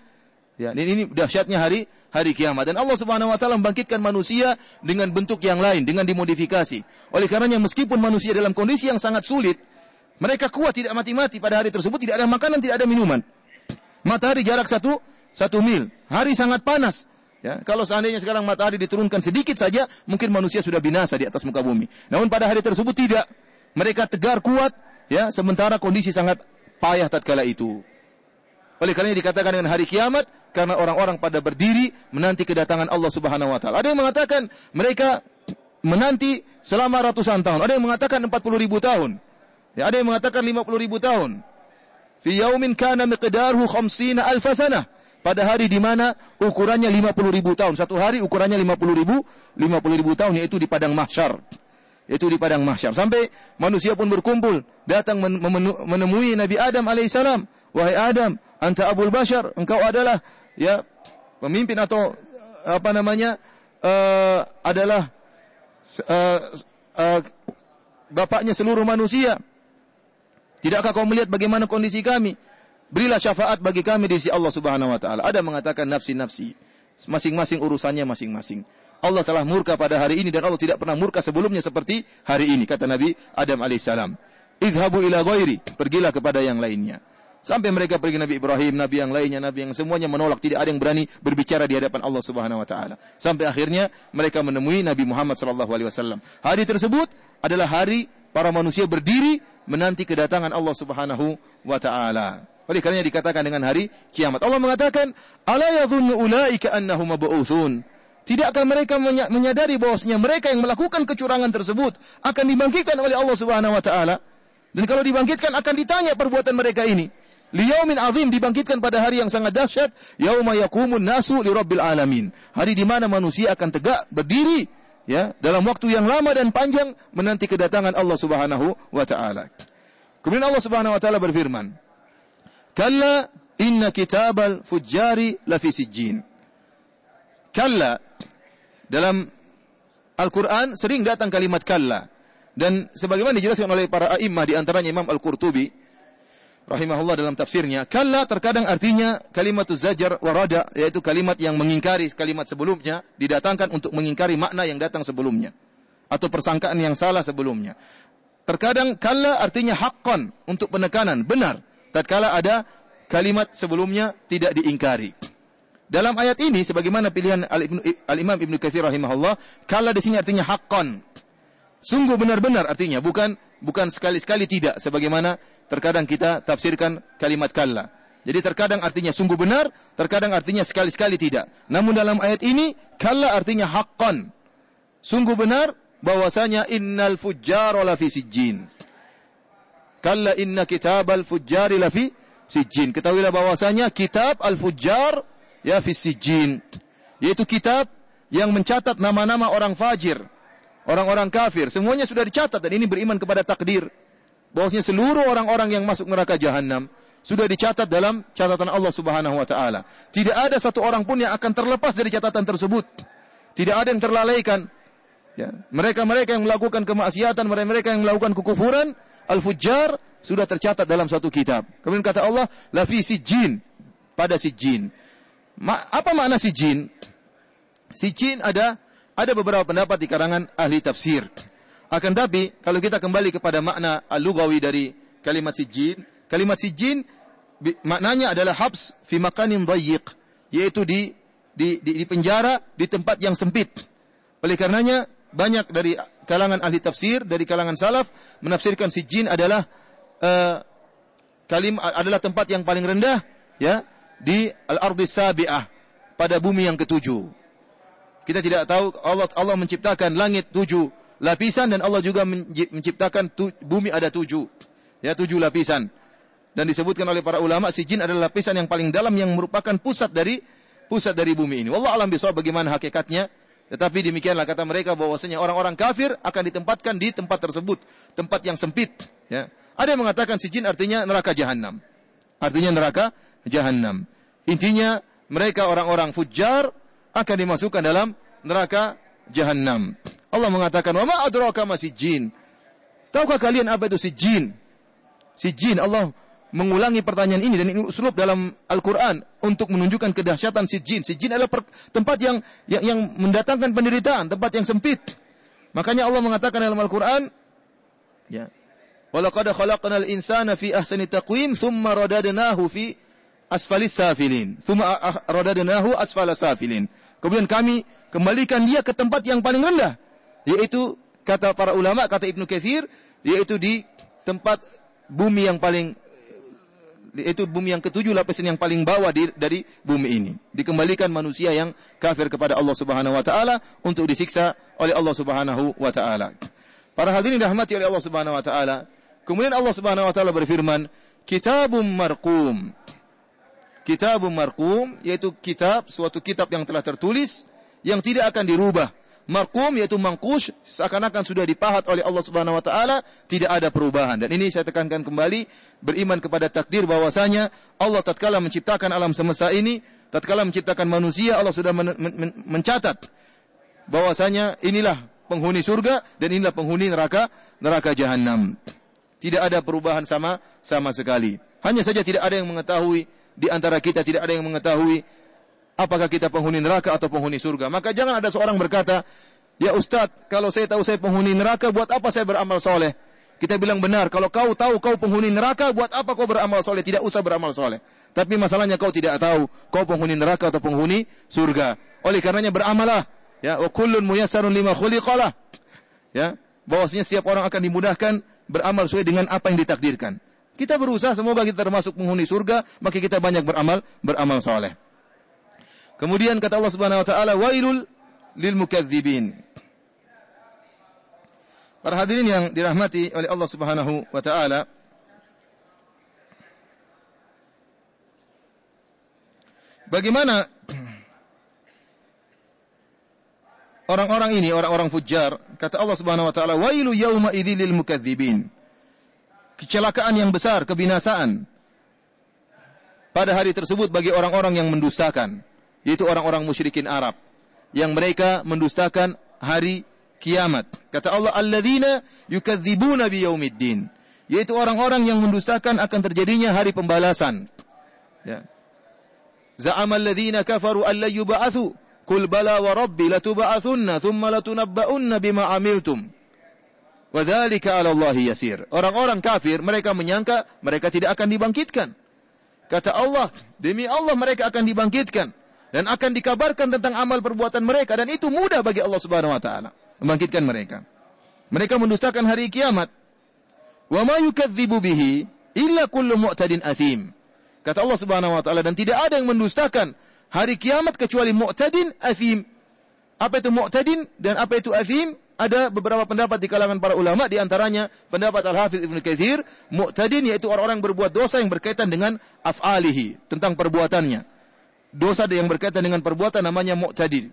[SPEAKER 1] Ya, ini, ini dahsyatnya hari hari kiamat dan Allah Subhanahu wa taala membangkitkan manusia dengan bentuk yang lain, dengan dimodifikasi. Oleh karenanya meskipun manusia dalam kondisi yang sangat sulit, mereka kuat tidak mati-mati pada hari tersebut, tidak ada makanan, tidak ada minuman. Matahari jarak satu, satu mil. Hari sangat panas. Ya, kalau seandainya sekarang matahari diturunkan sedikit saja, mungkin manusia sudah binasa di atas muka bumi. Namun pada hari tersebut tidak. Mereka tegar kuat, ya, sementara kondisi sangat payah tatkala itu. Oleh karena dikatakan dengan hari kiamat karena orang-orang pada berdiri menanti kedatangan Allah Subhanahu wa taala. Ada yang mengatakan mereka menanti selama ratusan tahun. Ada yang mengatakan 40 ribu tahun. Ya, ada yang mengatakan 50 ribu tahun. Fi yaumin kana miqdaruhu khamsina alfa sanah. Pada hari di mana ukurannya 50 ribu tahun. Satu hari ukurannya 50 ribu, 50 ribu tahun yaitu di padang mahsyar. Itu di padang mahsyar. Sampai manusia pun berkumpul. Datang menemui Nabi Adam alaihissalam. Wahai Adam, anta abul bashar. Engkau adalah ya pemimpin atau apa namanya uh, adalah uh, uh, bapaknya seluruh manusia. Tidakkah kau melihat bagaimana kondisi kami? Berilah syafaat bagi kami di sisi Allah Subhanahu wa taala. Ada mengatakan nafsi-nafsi. Masing-masing urusannya masing-masing. Allah telah murka pada hari ini dan Allah tidak pernah murka sebelumnya seperti hari ini kata Nabi Adam alaihissalam. Idhabu ila ghairi, pergilah kepada yang lainnya. Sampai mereka pergi Nabi Ibrahim, Nabi yang lainnya, Nabi yang semuanya menolak, tidak ada yang berani berbicara di hadapan Allah Subhanahu wa taala. Sampai akhirnya mereka menemui Nabi Muhammad sallallahu alaihi wasallam. Hari tersebut adalah hari para manusia berdiri menanti kedatangan Allah Subhanahu wa taala. Oleh karena dikatakan dengan hari kiamat. Allah mengatakan, "Ala yadhunnu ulaika annahum mab'utsun?" Tidakkah mereka menyadari bahwasanya mereka yang melakukan kecurangan tersebut akan dibangkitkan oleh Allah Subhanahu wa taala? Dan kalau dibangkitkan akan ditanya perbuatan mereka ini. Liyaumin azim dibangkitkan pada hari yang sangat dahsyat, yauma yaqumun nasu li rabbil alamin. Hari di mana manusia akan tegak berdiri ya dalam waktu yang lama dan panjang menanti kedatangan Allah Subhanahu wa taala. Kemudian Allah Subhanahu wa taala berfirman, "Kalla inna kitabal fujjari lafi sijjin." Kalla dalam Al-Qur'an sering datang kalimat kalla dan sebagaimana dijelaskan oleh para a'immah di antaranya Imam Al-Qurtubi rahimahullah dalam tafsirnya, kalla terkadang artinya kalimat zajar warada, yaitu kalimat yang mengingkari kalimat sebelumnya, didatangkan untuk mengingkari makna yang datang sebelumnya. Atau persangkaan yang salah sebelumnya. Terkadang kalla artinya haqqan, untuk penekanan, benar. Tatkala ada kalimat sebelumnya tidak diingkari. Dalam ayat ini, sebagaimana pilihan Al-Imam Ibn Kathir rahimahullah, kalla di sini artinya haqqan. Sungguh benar-benar artinya, bukan bukan sekali-sekali tidak sebagaimana terkadang kita tafsirkan kalimat kalla. Jadi terkadang artinya sungguh benar, terkadang artinya sekali-sekali tidak. Namun dalam ayat ini kalla artinya haqqan. Sungguh benar bahwasanya innal fujjar lafi sijjin. Kalla inna kitabal fujjari lafi sijjin. Ketahuilah bahwasanya kitab al-fujjar ya fi sijjin. Yaitu kitab yang mencatat nama-nama orang fajir, orang-orang kafir, semuanya sudah dicatat dan ini beriman kepada takdir. Bahwasanya seluruh orang-orang yang masuk neraka jahanam sudah dicatat dalam catatan Allah Subhanahu wa taala. Tidak ada satu orang pun yang akan terlepas dari catatan tersebut. Tidak ada yang terlalaikan. Ya. Mereka-mereka yang melakukan kemaksiatan, mereka-mereka yang melakukan kekufuran, al-fujjar sudah tercatat dalam suatu kitab. Kemudian kata Allah, la fi sijin pada sijin. Ma apa makna sijin? Sijin ada ada beberapa pendapat di karangan ahli tafsir. Akan tapi kalau kita kembali kepada makna al-lughawi dari kalimat sijin, kalimat sijin maknanya adalah habs fi makanin dhayyiq, yaitu di di, di, di penjara di tempat yang sempit. Oleh karenanya banyak dari kalangan ahli tafsir, dari kalangan salaf menafsirkan sijin adalah uh, kalim adalah tempat yang paling rendah ya di al-ardi sabi'ah pada bumi yang ketujuh. Kita tidak tahu Allah Allah menciptakan langit tujuh lapisan dan Allah juga menciptakan tu, bumi ada tujuh. Ya, tujuh lapisan. Dan disebutkan oleh para ulama si jin adalah lapisan yang paling dalam yang merupakan pusat dari pusat dari bumi ini. Wallah alam bisawab bagaimana hakikatnya. Tetapi demikianlah kata mereka bahwasanya orang-orang kafir akan ditempatkan di tempat tersebut, tempat yang sempit, ya. Ada yang mengatakan si jin artinya neraka jahanam. Artinya neraka jahanam. Intinya mereka orang-orang fujar akan dimasukkan dalam neraka jahanam. Allah mengatakan, "Wa ma adraka ma sijin?" Tahukah kalian apa itu sijin? Sijin Allah mengulangi pertanyaan ini dan ini uslub dalam Al-Qur'an untuk menunjukkan kedahsyatan sijin. Sijin adalah tempat yang, yang yang mendatangkan penderitaan, tempat yang sempit. Makanya Allah mengatakan dalam Al-Qur'an ya. Walaqad khalaqnal insana fi ahsani taqwim thumma radadnahu fi asfalis safilin. Thumma radadnahu asfala safilin. Kemudian kami kembalikan dia ke tempat yang paling rendah, yaitu kata para ulama, kata Ibnu Katsir, yaitu di tempat bumi yang paling yaitu bumi yang ketujuh lapisan yang paling bawah di, dari bumi ini. Dikembalikan manusia yang kafir kepada Allah Subhanahu wa taala untuk disiksa oleh Allah Subhanahu wa taala. Para hadirin dirahmati oleh Allah Subhanahu wa taala. Kemudian Allah Subhanahu wa taala berfirman, "Kitabum marqum." Kitabum marqum yaitu kitab suatu kitab yang telah tertulis yang tidak akan dirubah. Marqum yaitu mangkus seakan-akan sudah dipahat oleh Allah Subhanahu wa taala, tidak ada perubahan. Dan ini saya tekankan kembali beriman kepada takdir bahwasanya Allah tatkala menciptakan alam semesta ini, tatkala menciptakan manusia Allah sudah men men mencatat bahwasanya inilah penghuni surga dan inilah penghuni neraka neraka jahanam. Tidak ada perubahan sama sama sekali. Hanya saja tidak ada yang mengetahui di antara kita tidak ada yang mengetahui apakah kita penghuni neraka atau penghuni surga. Maka jangan ada seorang berkata, Ya Ustadz, kalau saya tahu saya penghuni neraka, buat apa saya beramal soleh? Kita bilang benar, kalau kau tahu kau penghuni neraka, buat apa kau beramal soleh? Tidak usah beramal soleh. Tapi masalahnya kau tidak tahu kau penghuni neraka atau penghuni surga. Oleh karenanya beramalah. Ya, wa kullun muyassarun lima khuliqalah. Ya, bahwasanya setiap orang akan dimudahkan beramal sesuai dengan apa yang ditakdirkan. Kita berusaha semoga kita termasuk penghuni surga, maka kita banyak beramal beramal soleh. Kemudian kata Allah Subhanahu wa taala, "Wailul lil mukadzibin." Para hadirin yang dirahmati oleh Allah Subhanahu wa taala, Bagaimana orang-orang ini, orang-orang fujar, kata Allah Subhanahu wa taala, "Wailu yauma idzil mukadzibin." Kecelakaan yang besar, kebinasaan pada hari tersebut bagi orang-orang yang mendustakan, yaitu orang-orang musyrikin Arab yang mereka mendustakan hari kiamat. Kata Allah, "Alladzina yukadzibuna biyaumiddin." Yaitu orang-orang yang mendustakan akan terjadinya hari pembalasan. Ya. Za'ama alladzina kafaru an la yub'atsu. Qul bala wa rabbi latub'atsunna thumma latunabba'unna bima amiltum. Wadzalika 'ala yasir. Orang-orang kafir mereka menyangka mereka tidak akan dibangkitkan. Kata Allah, demi Allah mereka akan dibangkitkan dan akan dikabarkan tentang amal perbuatan mereka dan itu mudah bagi Allah Subhanahu wa taala membangkitkan mereka. Mereka mendustakan hari kiamat. Wa ma yukadzibu bihi illa kullu mu'tadin athim. Kata Allah Subhanahu wa taala dan tidak ada yang mendustakan hari kiamat kecuali mu'tadin athim. Apa itu mu'tadin dan apa itu athim? Ada beberapa pendapat di kalangan para ulama di antaranya pendapat Al-Hafiz Ibnu Katsir mu'tadin yaitu orang-orang berbuat dosa yang berkaitan dengan af'alihi tentang perbuatannya. Dosa yang berkaitan dengan perbuatan namanya mu'tadin.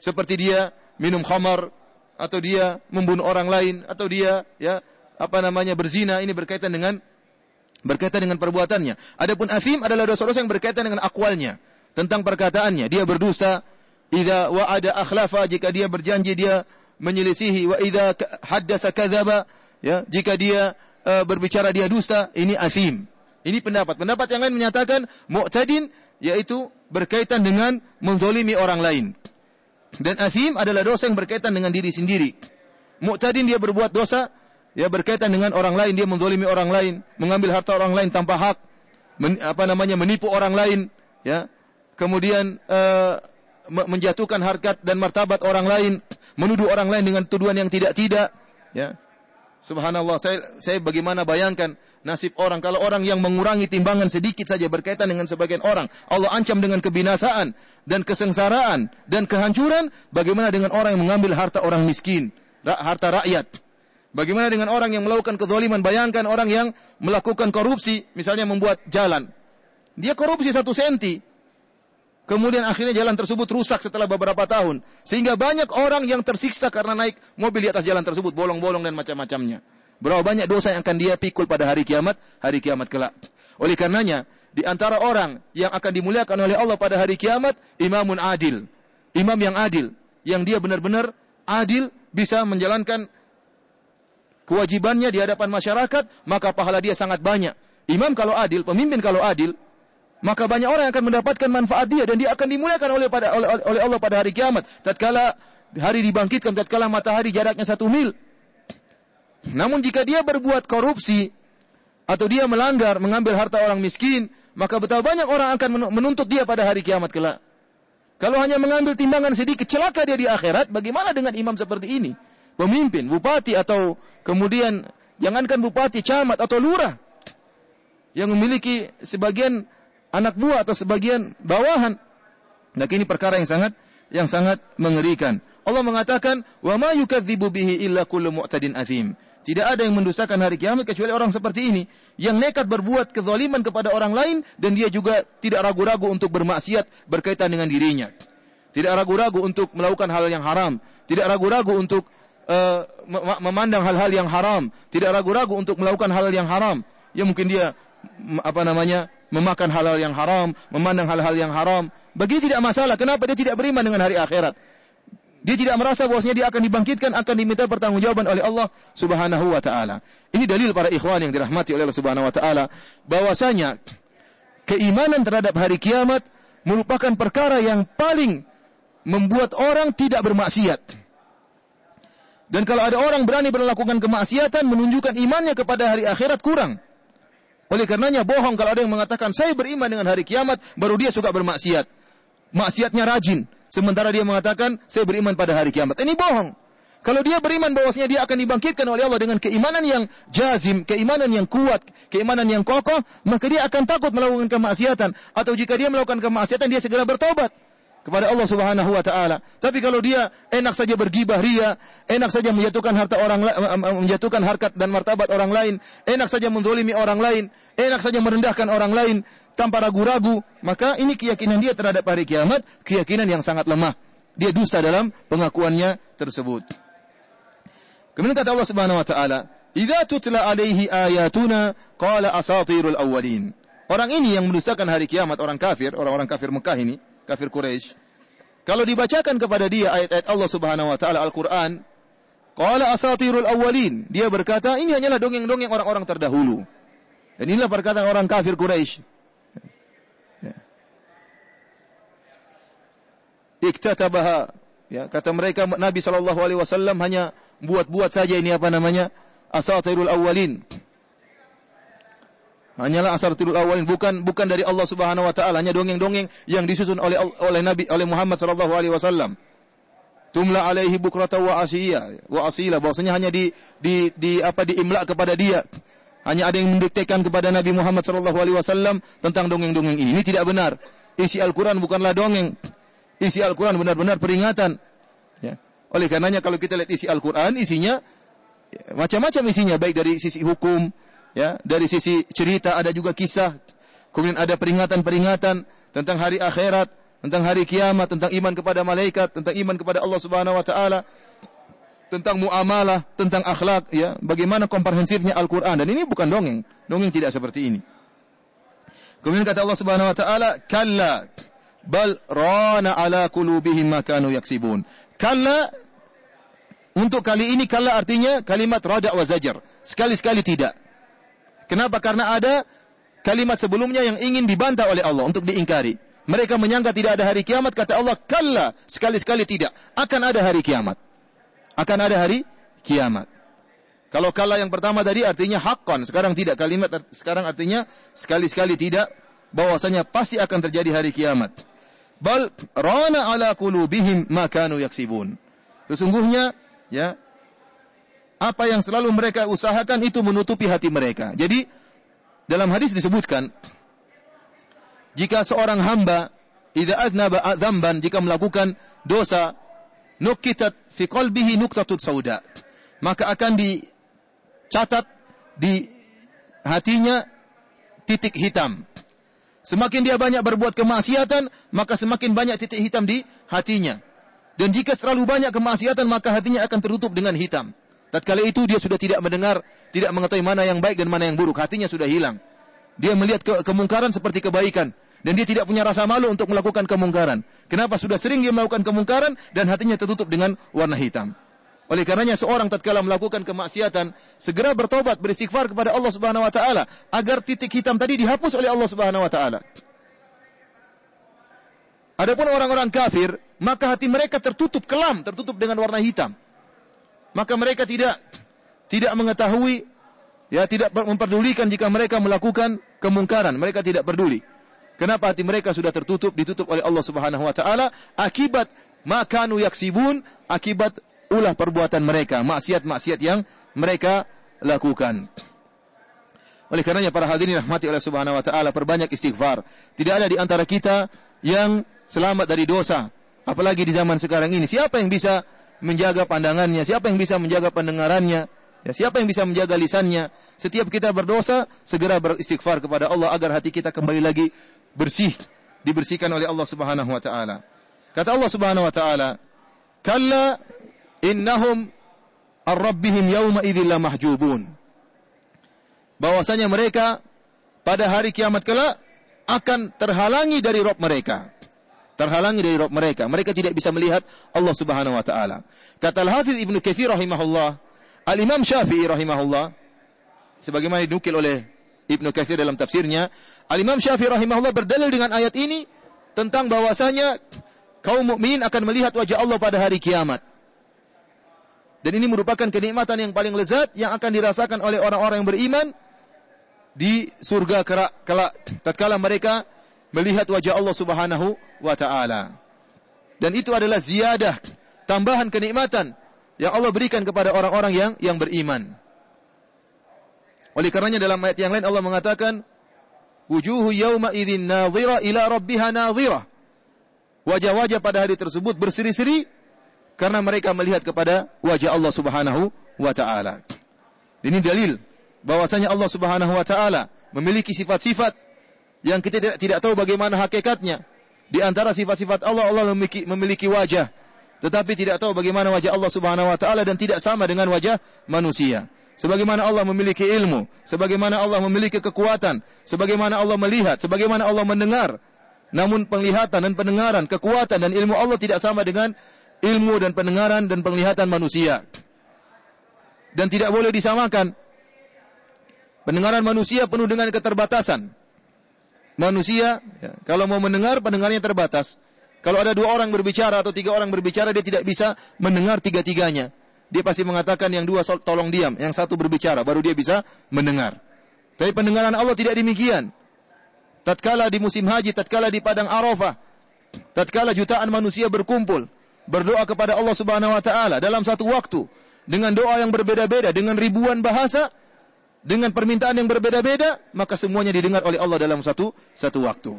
[SPEAKER 1] Seperti dia minum khamar atau dia membunuh orang lain atau dia ya apa namanya berzina ini berkaitan dengan berkaitan dengan perbuatannya. Adapun asim adalah dosa-dosa yang berkaitan dengan akwalnya, tentang perkataannya. Dia berdusta, idza wa'ada akhlafa jika dia berjanji dia menyelisihi wa idza haddatsa kadzaba ya jika dia uh, berbicara dia dusta ini asim. Ini pendapat. Pendapat yang lain menyatakan mu'tadin yaitu berkaitan dengan menzolimi orang lain. Dan asim adalah dosa yang berkaitan dengan diri sendiri. Mu'tadin dia berbuat dosa ya berkaitan dengan orang lain, dia menzolimi orang lain, mengambil harta orang lain tanpa hak, men, apa namanya menipu orang lain, ya. Kemudian uh, menjatuhkan harkat dan martabat orang lain, menuduh orang lain dengan tuduhan yang tidak-tidak, ya. Subhanallah, saya saya bagaimana bayangkan nasib orang kalau orang yang mengurangi timbangan sedikit saja berkaitan dengan sebagian orang, Allah ancam dengan kebinasaan dan kesengsaraan dan kehancuran, bagaimana dengan orang yang mengambil harta orang miskin, harta rakyat? Bagaimana dengan orang yang melakukan kezaliman? Bayangkan orang yang melakukan korupsi, misalnya membuat jalan. Dia korupsi satu senti. Kemudian akhirnya jalan tersebut rusak setelah beberapa tahun. Sehingga banyak orang yang tersiksa karena naik mobil di atas jalan tersebut. Bolong-bolong dan macam-macamnya. Berapa banyak dosa yang akan dia pikul pada hari kiamat, hari kiamat kelak. Oleh karenanya, di antara orang yang akan dimuliakan oleh Allah pada hari kiamat, imamun adil. Imam yang adil. Yang dia benar-benar adil, bisa menjalankan kewajibannya di hadapan masyarakat, maka pahala dia sangat banyak. Imam kalau adil, pemimpin kalau adil, maka banyak orang yang akan mendapatkan manfaat dia dan dia akan dimuliakan oleh pada oleh, oleh Allah pada hari kiamat. Tatkala hari dibangkitkan, tatkala matahari jaraknya satu mil. Namun jika dia berbuat korupsi atau dia melanggar, mengambil harta orang miskin, maka betapa banyak orang akan menuntut dia pada hari kiamat kelak. Kalau hanya mengambil timbangan sedikit, celaka dia di akhirat, bagaimana dengan imam seperti ini? pemimpin, bupati atau kemudian jangankan bupati, camat atau lurah yang memiliki sebagian anak buah atau sebagian bawahan. Nah, ini perkara yang sangat yang sangat mengerikan. Allah mengatakan, "Wa ma yukadzibu bihi illa kullu mu'tadin azim." Tidak ada yang mendustakan hari kiamat kecuali orang seperti ini yang nekat berbuat kezaliman kepada orang lain dan dia juga tidak ragu-ragu untuk bermaksiat berkaitan dengan dirinya. Tidak ragu-ragu untuk melakukan hal yang haram, tidak ragu-ragu untuk uh, memandang hal-hal yang haram, tidak ragu-ragu untuk melakukan hal yang haram. Ya mungkin dia apa namanya memakan hal-hal yang haram, memandang hal-hal yang haram. Bagi dia tidak masalah. Kenapa dia tidak beriman dengan hari akhirat? Dia tidak merasa bahwasanya dia akan dibangkitkan, akan diminta pertanggungjawaban oleh Allah Subhanahu wa taala. Ini dalil para ikhwan yang dirahmati oleh Allah Subhanahu wa taala bahwasanya keimanan terhadap hari kiamat merupakan perkara yang paling membuat orang tidak bermaksiat. Dan kalau ada orang berani melakukan kemaksiatan menunjukkan imannya kepada hari akhirat kurang. Oleh karenanya bohong kalau ada yang mengatakan saya beriman dengan hari kiamat baru dia suka bermaksiat. Maksiatnya rajin. Sementara dia mengatakan saya beriman pada hari kiamat. Ini bohong. Kalau dia beriman bahwasanya dia akan dibangkitkan oleh Allah dengan keimanan yang jazim, keimanan yang kuat, keimanan yang kokoh, maka dia akan takut melakukan kemaksiatan. Atau jika dia melakukan kemaksiatan, dia segera bertobat kepada Allah Subhanahu wa taala. Tapi kalau dia enak saja bergibah ria, enak saja menjatuhkan harta orang menjatuhkan harkat dan martabat orang lain, enak saja menzalimi orang lain, enak saja merendahkan orang lain tanpa ragu-ragu, maka ini keyakinan dia terhadap hari kiamat, keyakinan yang sangat lemah. Dia dusta dalam pengakuannya tersebut. Kemudian kata Allah Subhanahu wa taala, "Idza tutla alaihi ayatuna qala asatirul awwalin." Orang ini yang mendustakan hari kiamat, orang kafir, orang-orang kafir Mekah ini, kafir Quraisy, kalau dibacakan kepada dia ayat-ayat Allah Subhanahu wa taala Al-Qur'an, qala asatirul awwalin, dia berkata ini hanyalah dongeng-dongeng orang-orang terdahulu. Dan inilah perkataan orang kafir Quraisy. Iktatabaha ya kata mereka Nabi sallallahu alaihi wasallam hanya buat-buat saja ini apa namanya asatirul awwalin Hanyalah asar tirul awalin bukan bukan dari Allah Subhanahu wa taala, hanya dongeng-dongeng yang disusun oleh oleh Nabi oleh Muhammad sallallahu alaihi wasallam. Tumla alaihi bukrata wa asiyya wa asila bahwasanya hanya di di di apa diimla kepada dia. Hanya ada yang mendiktekan kepada Nabi Muhammad sallallahu alaihi wasallam tentang dongeng-dongeng ini. Ini tidak benar. Isi Al-Qur'an bukanlah dongeng. Isi Al-Qur'an benar-benar peringatan. Ya. Oleh karenanya kalau kita lihat isi Al-Qur'an isinya ya, macam-macam isinya baik dari sisi hukum, Ya, dari sisi cerita ada juga kisah. Kemudian ada peringatan-peringatan tentang hari akhirat, tentang hari kiamat, tentang iman kepada malaikat, tentang iman kepada Allah Subhanahu wa taala. tentang muamalah, tentang akhlak, ya, bagaimana komprehensifnya Al-Qur'an dan ini bukan dongeng. Dongeng tidak seperti ini. Kemudian kata Allah Subhanahu wa taala, "Kalla bal rana ala qulubihim ma kanu yaksibun." Kalla untuk kali ini kalla artinya kalimat rada wa zajar. Sekali-sekali tidak. Kenapa? Karena ada kalimat sebelumnya yang ingin dibantah oleh Allah untuk diingkari. Mereka menyangka tidak ada hari kiamat, kata Allah, kalla, sekali-sekali tidak. Akan ada hari kiamat. Akan ada hari kiamat. Kalau kalla yang pertama tadi artinya hakon, sekarang tidak kalimat sekarang artinya sekali-sekali tidak bahwasanya pasti akan terjadi hari kiamat. Bal rana ala qulubihim ma kanu yaksibun. Sesungguhnya ya apa yang selalu mereka usahakan itu menutupi hati mereka. Jadi dalam hadis disebutkan jika seorang hamba idza aznaba dzamban jika melakukan dosa nukitat fi qalbihi nuqtatut sauda maka akan dicatat di hatinya titik hitam. Semakin dia banyak berbuat kemaksiatan maka semakin banyak titik hitam di hatinya. Dan jika terlalu banyak kemaksiatan maka hatinya akan tertutup dengan hitam tatkala itu dia sudah tidak mendengar tidak mengetahui mana yang baik dan mana yang buruk hatinya sudah hilang dia melihat ke kemungkaran seperti kebaikan dan dia tidak punya rasa malu untuk melakukan kemungkaran. Kenapa? Sudah sering dia melakukan kemungkaran dan hatinya tertutup dengan warna hitam. Oleh karenanya seorang tatkala melakukan kemaksiatan segera bertobat beristighfar kepada Allah Subhanahu wa taala agar titik hitam tadi dihapus oleh Allah Subhanahu wa taala. Adapun orang-orang kafir, maka hati mereka tertutup kelam, tertutup dengan warna hitam. Maka mereka tidak tidak mengetahui ya tidak memperdulikan jika mereka melakukan kemungkaran, mereka tidak peduli. Kenapa hati mereka sudah tertutup, ditutup oleh Allah Subhanahu wa taala akibat makanu yaksibun, akibat ulah perbuatan mereka, maksiat-maksiat yang mereka lakukan. Oleh karenanya para hadirin rahmati oleh Subhanahu wa taala perbanyak istighfar. Tidak ada di antara kita yang selamat dari dosa, apalagi di zaman sekarang ini. Siapa yang bisa menjaga pandangannya? Siapa yang bisa menjaga pendengarannya? Ya, siapa yang bisa menjaga lisannya? Setiap kita berdosa, segera beristighfar kepada Allah agar hati kita kembali lagi bersih dibersihkan oleh Allah Subhanahu wa taala. Kata Allah Subhanahu wa taala, "Kalla innahum ar-rabbihim yawma idzil mahjubun." Bahwasanya mereka pada hari kiamat kelak akan terhalangi dari Rabb mereka. Terhalangi dari Rabb mereka. Mereka tidak bisa melihat Allah Subhanahu wa taala. Kata Al-Hafiz Ibnu Katsir rahimahullah, Al-Imam Syafi'i rahimahullah sebagaimana dinukil oleh Ibnu Katsir dalam tafsirnya, Al-Imam Syafi'i rahimahullah berdalil dengan ayat ini tentang bahwasanya kaum mukminin akan melihat wajah Allah pada hari kiamat. Dan ini merupakan kenikmatan yang paling lezat yang akan dirasakan oleh orang-orang yang beriman di surga kelak tatkala mereka melihat wajah Allah Subhanahu wa taala. Dan itu adalah ziyadah, tambahan kenikmatan yang Allah berikan kepada orang-orang yang yang beriman. Oleh karenanya dalam ayat yang lain Allah mengatakan wujuhu yauma idzin nadhira ila rabbiha nadhira. Wajah-wajah pada hari tersebut berseri-seri karena mereka melihat kepada wajah Allah Subhanahu wa taala. Ini dalil bahwasanya Allah Subhanahu wa taala memiliki sifat-sifat yang kita tidak, tahu bagaimana hakikatnya. Di antara sifat-sifat Allah Allah memiliki, memiliki wajah, tetapi tidak tahu bagaimana wajah Allah Subhanahu wa taala dan tidak sama dengan wajah manusia. Sebagaimana Allah memiliki ilmu, sebagaimana Allah memiliki kekuatan, sebagaimana Allah melihat, sebagaimana Allah mendengar. Namun penglihatan dan pendengaran, kekuatan dan ilmu Allah tidak sama dengan ilmu dan pendengaran dan penglihatan manusia. Dan tidak boleh disamakan. Pendengaran manusia penuh dengan keterbatasan. Manusia, ya, kalau mau mendengar, pendengarnya terbatas. Kalau ada dua orang berbicara atau tiga orang berbicara, dia tidak bisa mendengar tiga-tiganya dia pasti mengatakan yang dua tolong diam, yang satu berbicara, baru dia bisa mendengar. Tapi pendengaran Allah tidak demikian. Tatkala di musim haji, tatkala di padang Arafah, tatkala jutaan manusia berkumpul, berdoa kepada Allah Subhanahu wa taala dalam satu waktu dengan doa yang berbeda-beda, dengan ribuan bahasa, dengan permintaan yang berbeda-beda, maka semuanya didengar oleh Allah dalam satu satu waktu.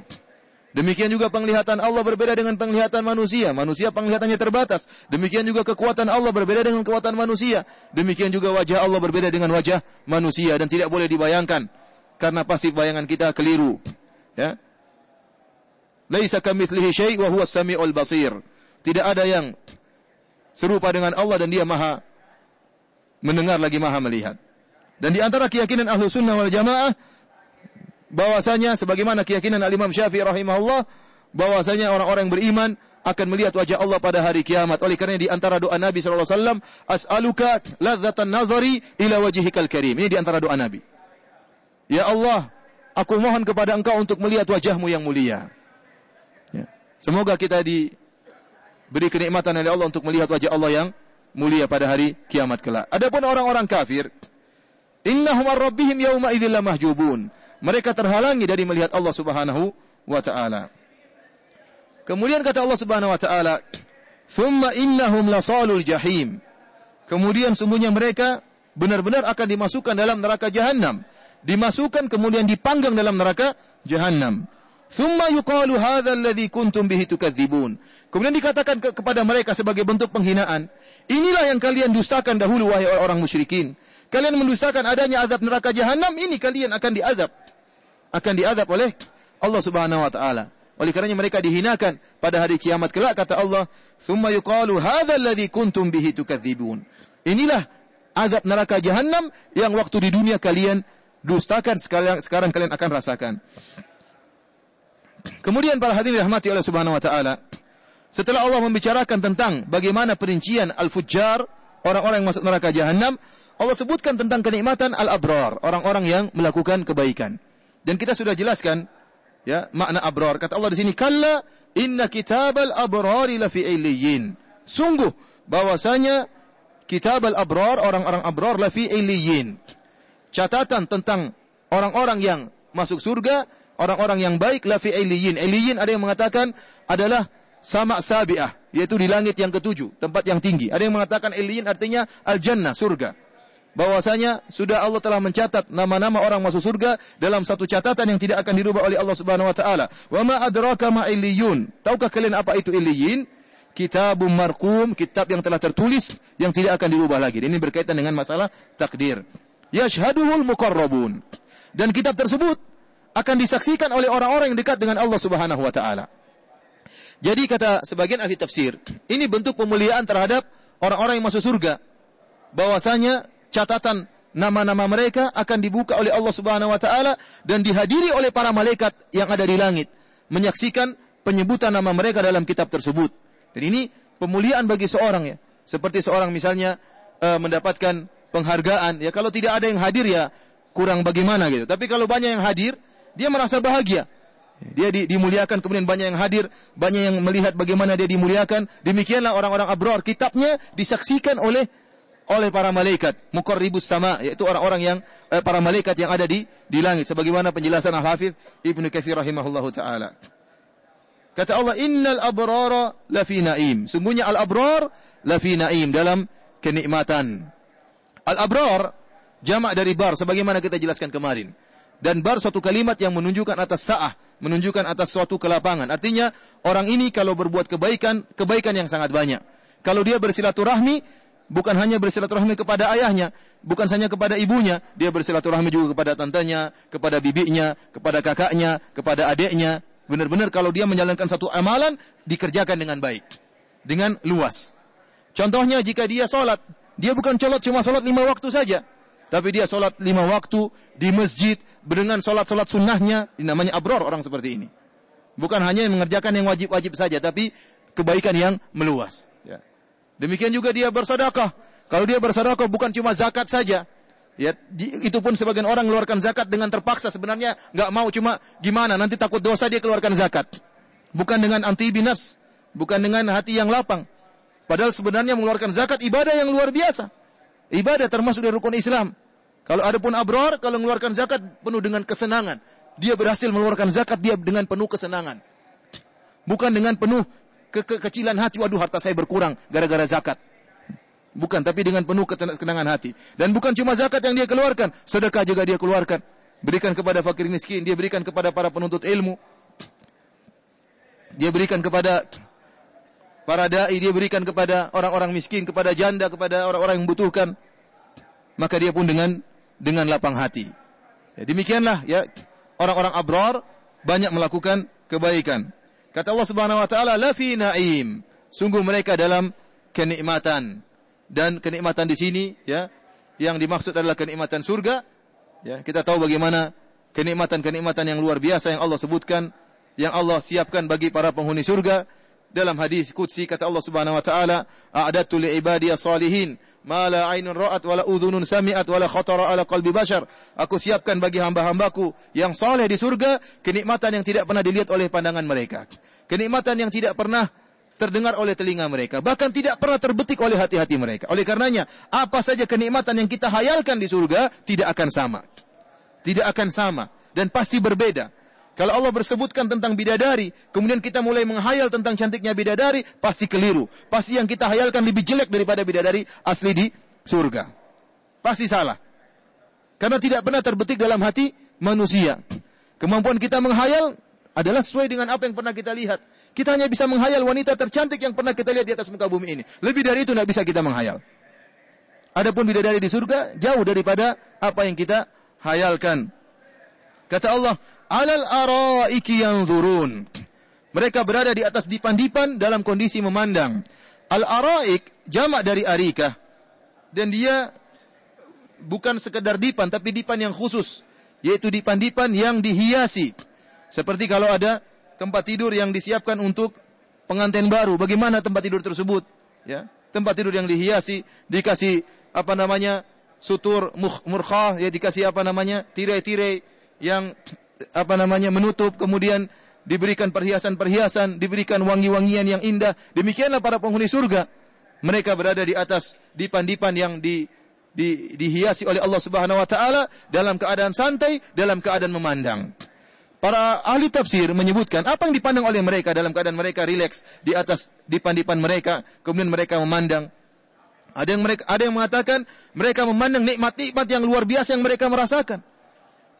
[SPEAKER 1] Demikian juga penglihatan Allah berbeda dengan penglihatan manusia. Manusia penglihatannya terbatas. Demikian juga kekuatan Allah berbeda dengan kekuatan manusia. Demikian juga wajah Allah berbeda dengan wajah manusia dan tidak boleh dibayangkan karena pasti bayangan kita keliru. Ya. Laisa kamitslihi syai' wa huwas samiul basir. Tidak ada yang serupa dengan Allah dan Dia Maha mendengar lagi maha melihat. Dan di antara keyakinan ahlu sunnah wal jamaah, bahwasanya sebagaimana keyakinan al-imam syafi'i rahimahullah, bahwasanya orang-orang beriman akan melihat wajah Allah pada hari kiamat. Oleh karena di antara doa Nabi wasallam, as'aluka ladzatan nazari ila wajhikal karim. Ini di antara doa Nabi. Ya Allah, aku mohon kepada Engkau untuk melihat wajahmu yang mulia. Ya. Semoga kita diberi kenikmatan oleh Allah untuk melihat wajah Allah yang mulia pada hari kiamat kelak. Adapun orang-orang kafir, innahum ar-rabbihim yawma idzil mahjubun. Mereka terhalangi dari melihat Allah Subhanahu wa taala. Kemudian kata Allah Subhanahu wa taala, "Tsumma innahum lasalul jahim." Kemudian sungguhnya mereka benar-benar akan dimasukkan dalam neraka jahanam. Dimasukkan kemudian dipanggang dalam neraka jahanam. Thumma yuqalu hadzal alladhi kuntum bihi tukadzibun. Kemudian dikatakan ke kepada mereka sebagai bentuk penghinaan, inilah yang kalian dustakan dahulu wahai orang musyrikin. Kalian mendustakan adanya azab neraka jahanam, ini kalian akan diazab. Akan diazab oleh Allah Subhanahu wa taala. Oleh karenanya mereka dihinakan pada hari kiamat kelak kata Allah, "Tsumma yuqalu hadzal ladzi kuntum bihi tukadzibun." Inilah azab neraka jahanam yang waktu di dunia kalian dustakan sekarang sekarang kalian akan rasakan. Kemudian para hadirin dirahmati oleh Subhanahu wa taala, setelah Allah membicarakan tentang bagaimana perincian al-fujjar, orang-orang yang masuk neraka jahanam, Allah sebutkan tentang kenikmatan al-abrar, orang-orang yang melakukan kebaikan. Dan kita sudah jelaskan Ya, makna abrar. Kata Allah di sini, "Kalla inna kitabal abrari lafi illiyin." Sungguh bahwasanya kitabal abrar, orang-orang abrar lafi illiyin. Catatan tentang orang-orang yang masuk surga, orang-orang yang baik lafi illiyin. Illiyin ada yang mengatakan adalah sama sabiah, yaitu di langit yang ketujuh, tempat yang tinggi. Ada yang mengatakan illiyin artinya al-jannah, surga bahwasanya sudah Allah telah mencatat nama-nama orang masuk surga dalam satu catatan yang tidak akan dirubah oleh Allah Subhanahu wa taala. Wa ma adraka ma illiyun? Tahukah kalian apa itu illiyin? Kitabum marqum, kitab yang telah tertulis yang tidak akan dirubah lagi. Ini berkaitan dengan masalah takdir. Yashhaduhul muqarrabun. Dan kitab tersebut akan disaksikan oleh orang-orang yang dekat dengan Allah Subhanahu wa taala. Jadi kata sebagian ahli tafsir, ini bentuk pemuliaan terhadap orang-orang yang masuk surga. Bahwasanya catatan nama-nama mereka akan dibuka oleh Allah Subhanahu wa taala dan dihadiri oleh para malaikat yang ada di langit menyaksikan penyebutan nama mereka dalam kitab tersebut. Dan ini pemuliaan bagi seorang ya. Seperti seorang misalnya uh, mendapatkan penghargaan ya kalau tidak ada yang hadir ya kurang bagaimana gitu. Tapi kalau banyak yang hadir, dia merasa bahagia. Dia di, dimuliakan kemudian banyak yang hadir, banyak yang melihat bagaimana dia dimuliakan. Demikianlah orang-orang abrar kitabnya disaksikan oleh oleh para malaikat muqarribus sama yaitu orang-orang yang eh, para malaikat yang ada di di langit sebagaimana penjelasan Al-Hafiz Ibnu Katsir rahimahullahu taala. Kata Allah innal abrara lafi naim. Sungguhnya al-abrar lafi naim dalam kenikmatan. Al-abrar jamak dari bar sebagaimana kita jelaskan kemarin. Dan bar suatu kalimat yang menunjukkan atas sa'ah, menunjukkan atas suatu kelapangan. Artinya orang ini kalau berbuat kebaikan, kebaikan yang sangat banyak. Kalau dia bersilaturahmi, bukan hanya bersilaturahmi kepada ayahnya, bukan hanya kepada ibunya, dia bersilaturahmi juga kepada tantenya, kepada bibinya, kepada kakaknya, kepada adiknya. Benar-benar kalau dia menjalankan satu amalan, dikerjakan dengan baik. Dengan luas. Contohnya jika dia sholat, dia bukan sholat cuma sholat lima waktu saja. Tapi dia sholat lima waktu di masjid, dengan sholat-sholat sunnahnya, namanya abror orang seperti ini. Bukan hanya mengerjakan yang wajib-wajib saja, tapi kebaikan yang meluas. Demikian juga dia bersedekah. Kalau dia bersedekah bukan cuma zakat saja. Ya, itu pun sebagian orang mengeluarkan zakat dengan terpaksa sebenarnya nggak mau cuma gimana nanti takut dosa dia keluarkan zakat. Bukan dengan anti binafs, bukan dengan hati yang lapang. Padahal sebenarnya mengeluarkan zakat ibadah yang luar biasa. Ibadah termasuk dari rukun Islam. Kalau ada pun abror, kalau mengeluarkan zakat penuh dengan kesenangan. Dia berhasil mengeluarkan zakat dia dengan penuh kesenangan. Bukan dengan penuh ke kekecilan hati, waduh harta saya berkurang gara-gara zakat. Bukan, tapi dengan penuh ketenangan hati. Dan bukan cuma zakat yang dia keluarkan, sedekah juga dia keluarkan. Berikan kepada fakir miskin, dia berikan kepada para penuntut ilmu. Dia berikan kepada para dai, dia berikan kepada orang-orang miskin, kepada janda, kepada orang-orang yang membutuhkan. Maka dia pun dengan dengan lapang hati. Ya, demikianlah ya orang-orang abrar banyak melakukan kebaikan. Kata Allah Subhanahu wa taala, "La fi na'im." Sungguh mereka dalam kenikmatan. Dan kenikmatan di sini ya yang dimaksud adalah kenikmatan surga. Ya, kita tahu bagaimana kenikmatan-kenikmatan yang luar biasa yang Allah sebutkan, yang Allah siapkan bagi para penghuni surga. Dalam hadis qudsi kata Allah Subhanahu wa taala, "A'dadtu li ibadiyas salihin ma la 'ainun ra'at wa la udhunun sami'at wa la khatara 'ala qalbi bashar." Aku siapkan bagi hamba-hambaku yang saleh di surga kenikmatan yang tidak pernah dilihat oleh pandangan mereka. Kenikmatan yang tidak pernah terdengar oleh telinga mereka, bahkan tidak pernah terbetik oleh hati-hati mereka. Oleh karenanya, apa saja kenikmatan yang kita hayalkan di surga tidak akan sama. Tidak akan sama dan pasti berbeda. Kalau Allah bersebutkan tentang bidadari, kemudian kita mulai menghayal tentang cantiknya bidadari, pasti keliru. Pasti yang kita hayalkan lebih jelek daripada bidadari asli di surga. Pasti salah. Karena tidak pernah terbetik dalam hati manusia. Kemampuan kita menghayal adalah sesuai dengan apa yang pernah kita lihat. Kita hanya bisa menghayal wanita tercantik yang pernah kita lihat di atas muka bumi ini. Lebih dari itu tidak bisa kita menghayal. Adapun bidadari di surga jauh daripada apa yang kita hayalkan. Kata Allah, "Alal araiki yanzurun." Mereka berada di atas dipan-dipan dalam kondisi memandang. Al-araik jamak dari arika. Dan dia bukan sekedar dipan tapi dipan yang khusus, yaitu dipan-dipan yang dihiasi. Seperti kalau ada tempat tidur yang disiapkan untuk pengantin baru, bagaimana tempat tidur tersebut? Ya, tempat tidur yang dihiasi, dikasih apa namanya? sutur murkhah, ya dikasih apa namanya? tirai-tirai yang apa namanya? menutup, kemudian diberikan perhiasan-perhiasan, diberikan wangi-wangian yang indah. Demikianlah para penghuni surga. Mereka berada di atas dipan-dipan yang di, di, dihiasi oleh Allah Subhanahu wa taala dalam keadaan santai, dalam keadaan memandang. Para ahli tafsir menyebutkan apa yang dipandang oleh mereka dalam keadaan mereka rileks di atas dipan-dipan mereka, kemudian mereka memandang. Ada yang mereka ada yang mengatakan mereka memandang nikmat-nikmat yang luar biasa yang mereka merasakan.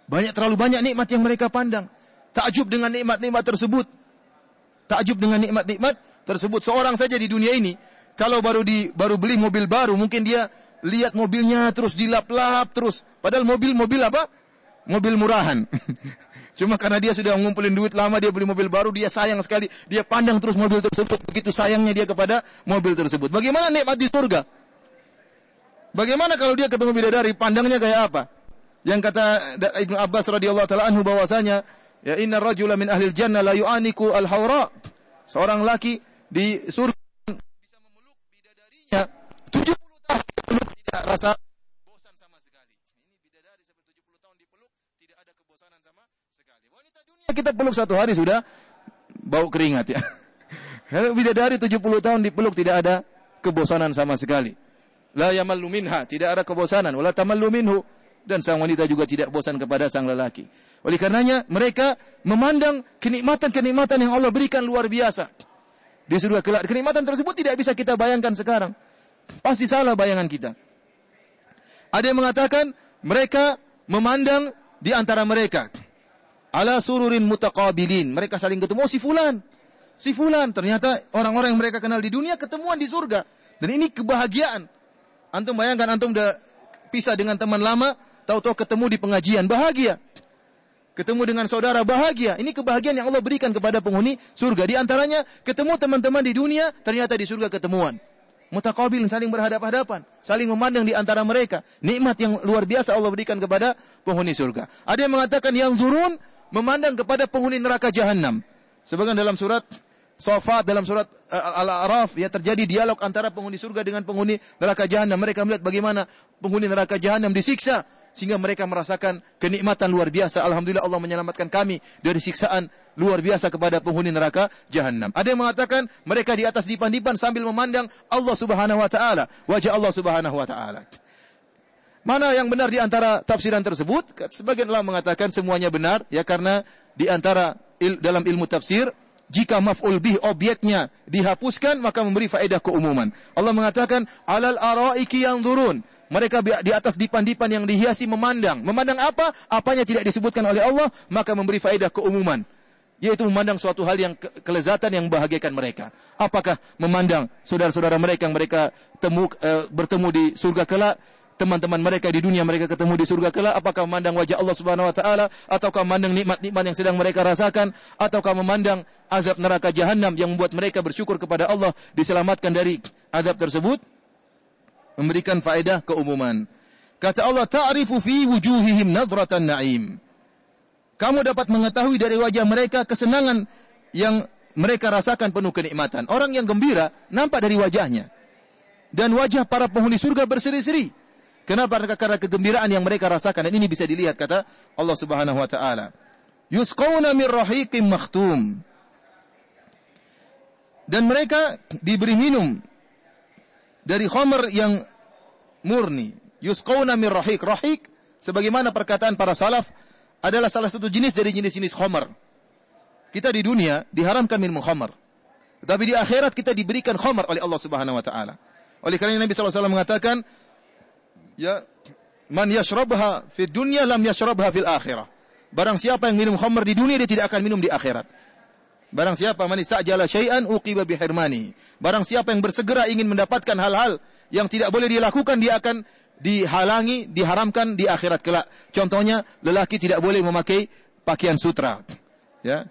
[SPEAKER 1] Banyak terlalu banyak nikmat yang mereka pandang. Takjub dengan nikmat-nikmat tersebut. Takjub dengan nikmat-nikmat tersebut. Seorang saja di dunia ini kalau baru di baru beli mobil baru, mungkin dia lihat mobilnya terus dilap-lap terus. Padahal mobil-mobil apa? Mobil murahan. Cuma karena dia sudah ngumpulin duit lama, dia beli mobil baru, dia sayang sekali. Dia pandang terus mobil tersebut. Begitu sayangnya dia kepada mobil tersebut. Bagaimana nikmat di surga? Bagaimana kalau dia ketemu bidadari, pandangnya kayak apa? Yang kata Ibnu Abbas radhiyallahu taala anhu bahwasanya, ya inna rajula min ahli jannah la yu'aniku al-haura. Seorang laki di surga bisa memeluk bidadarinya 70 tahun peluk tidak rasa kita peluk satu hari sudah bau keringat ya. Bidadari 70 tahun dipeluk tidak ada kebosanan sama sekali. La yamallu minha, tidak ada kebosanan. Wala tamallu minhu. Dan sang wanita juga tidak bosan kepada sang lelaki. Oleh karenanya mereka memandang kenikmatan-kenikmatan yang Allah berikan luar biasa. Di surga kelak. Kenikmatan tersebut tidak bisa kita bayangkan sekarang. Pasti salah bayangan kita. Ada yang mengatakan mereka memandang di antara mereka ala sururin mutaqabilin. Mereka saling ketemu, oh si fulan. Si fulan. Ternyata orang-orang yang mereka kenal di dunia ketemuan di surga. Dan ini kebahagiaan. Antum bayangkan antum udah pisah dengan teman lama, tahu-tahu ketemu di pengajian, bahagia. Ketemu dengan saudara bahagia. Ini kebahagiaan yang Allah berikan kepada penghuni surga. Di antaranya ketemu teman-teman di dunia, ternyata di surga ketemuan. Mutaqabil saling berhadapan-hadapan, saling memandang di antara mereka. Nikmat yang luar biasa Allah berikan kepada penghuni surga. Ada yang mengatakan yang turun memandang kepada penghuni neraka jahanam. Sebagian dalam surat Sofat dalam surat uh, Al-A'raf ya terjadi dialog antara penghuni surga dengan penghuni neraka jahanam. Mereka melihat bagaimana penghuni neraka jahanam disiksa sehingga mereka merasakan kenikmatan luar biasa. Alhamdulillah Allah menyelamatkan kami dari siksaan luar biasa kepada penghuni neraka jahanam. Ada yang mengatakan mereka di atas dipan-dipan sambil memandang Allah Subhanahu wa taala, wajah Allah Subhanahu wa taala. Mana yang benar di antara tafsiran tersebut? Sebagian ulama mengatakan semuanya benar ya karena di antara il, dalam ilmu tafsir jika maf'ul bih objeknya dihapuskan maka memberi faedah keumuman. Allah mengatakan alal araiki yang turun. Mereka di atas dipan-dipan yang dihiasi memandang. Memandang apa? Apanya tidak disebutkan oleh Allah, maka memberi faedah keumuman. Yaitu memandang suatu hal yang ke kelezatan yang membahagiakan mereka. Apakah memandang saudara-saudara mereka yang mereka temu, e, bertemu di surga kelak, teman-teman mereka di dunia mereka ketemu di surga kelak apakah memandang wajah Allah Subhanahu wa taala ataukah memandang nikmat-nikmat yang sedang mereka rasakan ataukah memandang azab neraka jahanam yang membuat mereka bersyukur kepada Allah diselamatkan dari azab tersebut memberikan faedah keumuman Kata Allah, ta'rifu fi wujuhihim nadratan na'im. Kamu dapat mengetahui dari wajah mereka kesenangan yang mereka rasakan penuh kenikmatan. Orang yang gembira nampak dari wajahnya. Dan wajah para penghuni surga berseri-seri. Kenapa? Karena kegembiraan yang mereka rasakan. Dan ini bisa dilihat kata Allah subhanahu wa ta'ala. Yusqawna min rahiqim makhtum. Dan mereka diberi minum dari khamr yang murni. Yusqawna min rahiq. Rahiq, sebagaimana perkataan para salaf, adalah salah satu jenis dari jenis-jenis khamr. Kita di dunia diharamkan minum khamr. Tetapi di akhirat kita diberikan khamr oleh Allah Subhanahu wa taala. Oleh karena Nabi SAW mengatakan, ya man yashrabha fi dunya lam yashrabha fil akhirah. Barang siapa yang minum khamr di dunia dia tidak akan minum di akhirat. Barang siapa man istajala syai'an uqiba bihirmani. Barang siapa yang bersegera ingin mendapatkan hal-hal yang tidak boleh dilakukan dia akan dihalangi, diharamkan di akhirat kelak. Contohnya, lelaki tidak boleh memakai pakaian sutra. Ya.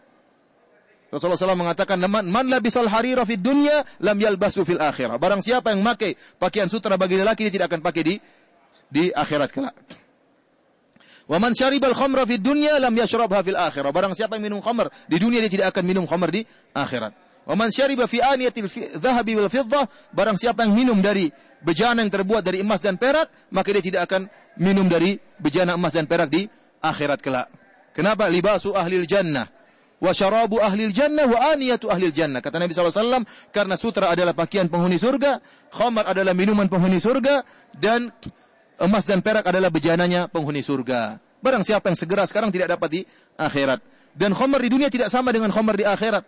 [SPEAKER 1] Rasulullah SAW mengatakan, man, man labisal harira fid dunya, lam yalbasu fil akhirah. Barang siapa yang memakai pakaian sutra bagi lelaki, dia tidak akan pakai di di akhirat kelak. Wa man syaribal khamra fid dunya, lam yashrabha fil akhirah. Barang siapa yang minum khamr di dunia, dia tidak akan minum khamr di akhirat. Wa man syariba fi aniyatil dhahabi wal fiddah, barang siapa yang minum dari bejana yang terbuat dari emas dan perak, maka dia tidak akan minum dari bejana emas dan perak di akhirat kelak. Kenapa? Libasu ahlil jannah wa syarabu ahlil jannah wa aniyatu ahlil jannah. Kata Nabi SAW, karena sutra adalah pakaian penghuni surga, khamar adalah minuman penghuni surga, dan emas dan perak adalah bejananya penghuni surga. Barang siapa yang segera sekarang tidak dapat di akhirat. Dan khamar di dunia tidak sama dengan khamar di akhirat.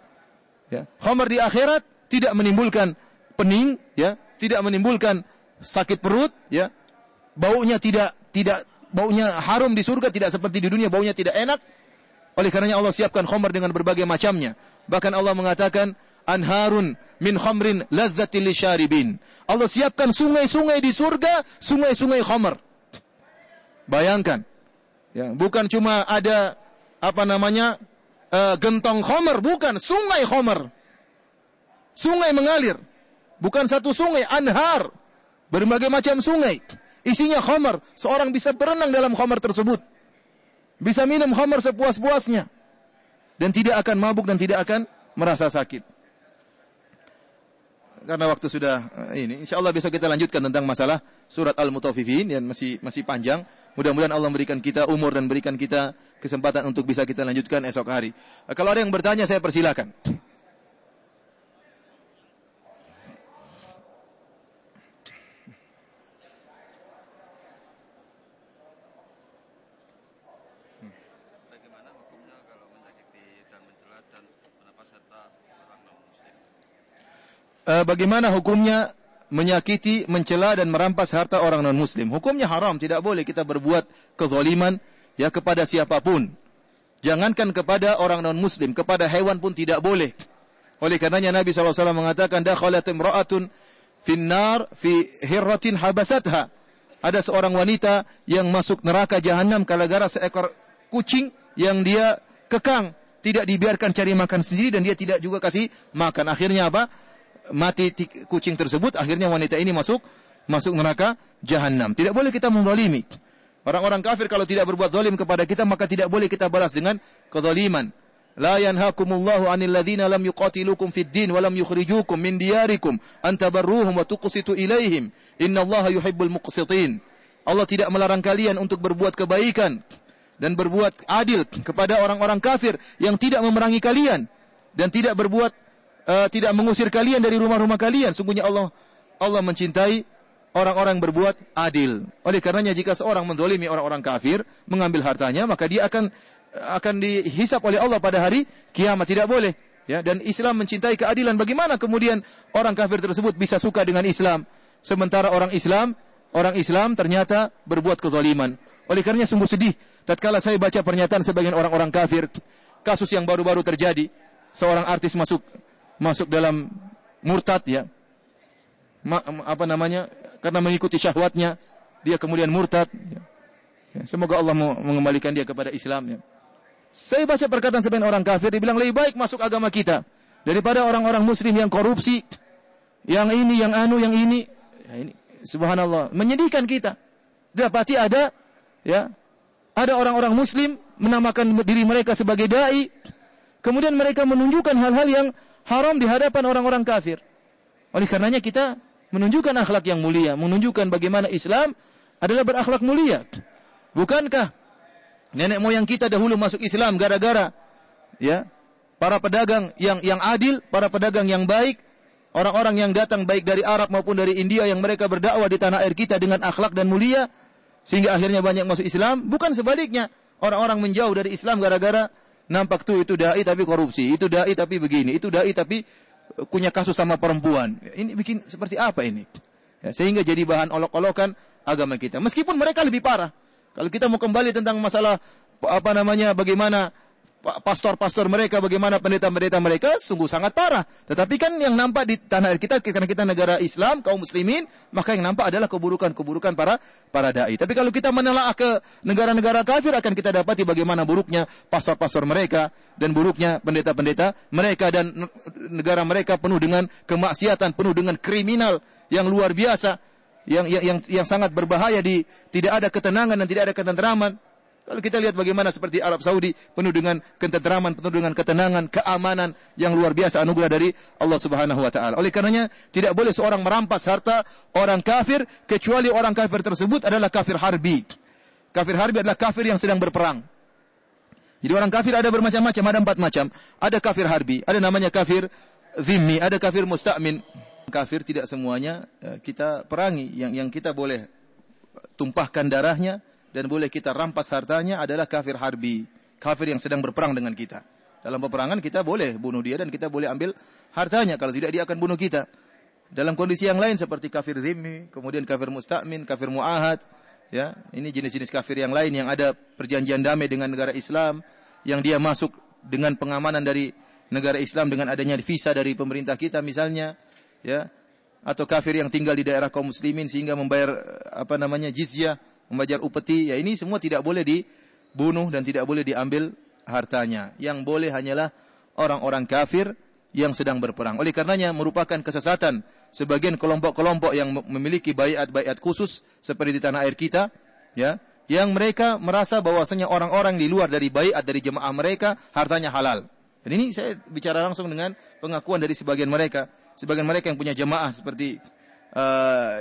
[SPEAKER 1] Ya. Khamar di akhirat tidak menimbulkan pening, ya, tidak menimbulkan sakit perut, ya. Baunya tidak tidak baunya harum di surga tidak seperti di dunia baunya tidak enak. Oleh karenanya Allah siapkan khamr dengan berbagai macamnya. Bahkan Allah mengatakan anharun min khamrin ladzatil lisyaribin. Allah siapkan sungai-sungai di surga, sungai-sungai khamr. Bayangkan. Ya, bukan cuma ada apa namanya? Uh, gentong khamr, bukan, sungai khamr. Sungai mengalir. Bukan satu sungai, anhar. Berbagai macam sungai. Isinya khamar. Seorang bisa berenang dalam khamar tersebut. Bisa minum khamar sepuas-puasnya. Dan tidak akan mabuk dan tidak akan merasa sakit. Karena waktu sudah eh, ini, insya Allah besok kita lanjutkan tentang masalah surat Al-Mutafifin yang masih masih panjang. Mudah-mudahan Allah memberikan kita umur dan berikan kita kesempatan untuk bisa kita lanjutkan esok hari. Kalau ada yang bertanya saya persilakan. Uh, bagaimana hukumnya menyakiti, mencela dan merampas harta orang non muslim. Hukumnya haram, tidak boleh kita berbuat kezaliman ya kepada siapa pun. Jangankan kepada orang non muslim, kepada hewan pun tidak boleh. Oleh karenanya Nabi SAW mengatakan dakhalat imra'atun finnar fi hirratin habasatha. Ada seorang wanita yang masuk neraka jahanam gara-gara seekor kucing yang dia kekang, tidak dibiarkan cari makan sendiri dan dia tidak juga kasih makan. Akhirnya apa? Mati kucing tersebut, akhirnya wanita ini masuk masuk neraka jahanam. Tidak boleh kita menzalimi. Orang-orang kafir kalau tidak berbuat zalim kepada kita maka tidak boleh kita balas dengan kezaliman. La yanhakumullahu 'anil ladzina lam yuqatilukum fid din wa lam yukhrijukum min diyarikum an tabarruhum wa tuqsitu ilaihim. Innallaha yuhibbul muqsitin. Allah tidak melarang kalian untuk berbuat kebaikan dan berbuat adil kepada orang-orang kafir yang tidak memerangi kalian dan tidak berbuat uh, tidak mengusir kalian dari rumah-rumah kalian. Sungguhnya Allah Allah mencintai orang-orang berbuat adil. Oleh karenanya jika seorang mendolimi orang-orang kafir, mengambil hartanya, maka dia akan akan dihisap oleh Allah pada hari kiamat. Tidak boleh. Ya, dan Islam mencintai keadilan. Bagaimana kemudian orang kafir tersebut bisa suka dengan Islam, sementara orang Islam, orang Islam ternyata berbuat kezaliman. Oleh karenanya sungguh sedih tatkala saya baca pernyataan sebagian orang-orang kafir, kasus yang baru-baru terjadi, seorang artis masuk masuk dalam murtad ya. Ma, apa namanya? Karena mengikuti syahwatnya, dia kemudian murtad. Ya. Ya, semoga Allah mengembalikan dia kepada Islam ya. Saya baca perkataan sebagian orang kafir dibilang lebih baik masuk agama kita daripada orang-orang muslim yang korupsi, yang ini, yang anu, yang ini. Ya, ini subhanallah, menyedihkan kita. dapati ada ya ada orang-orang muslim menamakan diri mereka sebagai dai kemudian mereka menunjukkan hal-hal yang haram di hadapan orang-orang kafir oleh karenanya kita menunjukkan akhlak yang mulia menunjukkan bagaimana Islam adalah berakhlak mulia bukankah nenek moyang kita dahulu masuk Islam gara-gara ya para pedagang yang yang adil para pedagang yang baik orang-orang yang datang baik dari Arab maupun dari India yang mereka berdakwah di tanah air kita dengan akhlak dan mulia sehingga akhirnya banyak masuk Islam, bukan sebaliknya. Orang-orang menjauh dari Islam gara-gara nampak tuh itu dai tapi korupsi, itu dai tapi begini, itu dai tapi uh, punya kasus sama perempuan. Ini bikin seperti apa ini? Ya, sehingga jadi bahan olok-olokan agama kita. Meskipun mereka lebih parah. Kalau kita mau kembali tentang masalah apa namanya bagaimana pastor-pastor mereka, bagaimana pendeta-pendeta mereka, sungguh sangat parah. Tetapi kan yang nampak di tanah air kita, karena kita negara Islam, kaum muslimin, maka yang nampak adalah keburukan-keburukan para para dai. Tapi kalau kita menelaah ke negara-negara kafir, akan kita dapati bagaimana buruknya pastor-pastor mereka, dan buruknya pendeta-pendeta mereka, dan negara mereka penuh dengan kemaksiatan, penuh dengan kriminal yang luar biasa, yang yang yang, yang sangat berbahaya di tidak ada ketenangan dan tidak ada ketentraman. Kalau kita lihat bagaimana seperti Arab Saudi penuh dengan ketenteraman, penuh dengan ketenangan, keamanan yang luar biasa anugerah dari Allah Subhanahu wa taala. Oleh karenanya tidak boleh seorang merampas harta orang kafir kecuali orang kafir tersebut adalah kafir harbi. Kafir harbi adalah kafir yang sedang berperang. Jadi orang kafir ada bermacam-macam, ada empat macam. Ada kafir harbi, ada namanya kafir zimmi, ada kafir musta'min. Kafir tidak semuanya eh, kita perangi. Yang yang kita boleh tumpahkan darahnya dan boleh kita rampas hartanya adalah kafir harbi, kafir yang sedang berperang dengan kita. Dalam peperangan kita boleh bunuh dia dan kita boleh ambil hartanya. Kalau tidak dia akan bunuh kita. Dalam kondisi yang lain seperti kafir zimmi, kemudian kafir musta'min, kafir mu'ahad, ya. Ini jenis-jenis kafir yang lain yang ada perjanjian damai dengan negara Islam yang dia masuk dengan pengamanan dari negara Islam dengan adanya visa dari pemerintah kita misalnya, ya. Atau kafir yang tinggal di daerah kaum muslimin sehingga membayar apa namanya jizyah membayar upeti, ya ini semua tidak boleh dibunuh dan tidak boleh diambil hartanya. Yang boleh hanyalah orang-orang kafir yang sedang berperang. Oleh karenanya merupakan kesesatan sebagian kelompok-kelompok yang memiliki bayat-bayat khusus seperti di tanah air kita, ya, yang mereka merasa bahwasanya orang-orang di luar dari bayat dari jemaah mereka hartanya halal. Dan ini saya bicara langsung dengan pengakuan dari sebagian mereka, sebagian mereka yang punya jemaah seperti uh,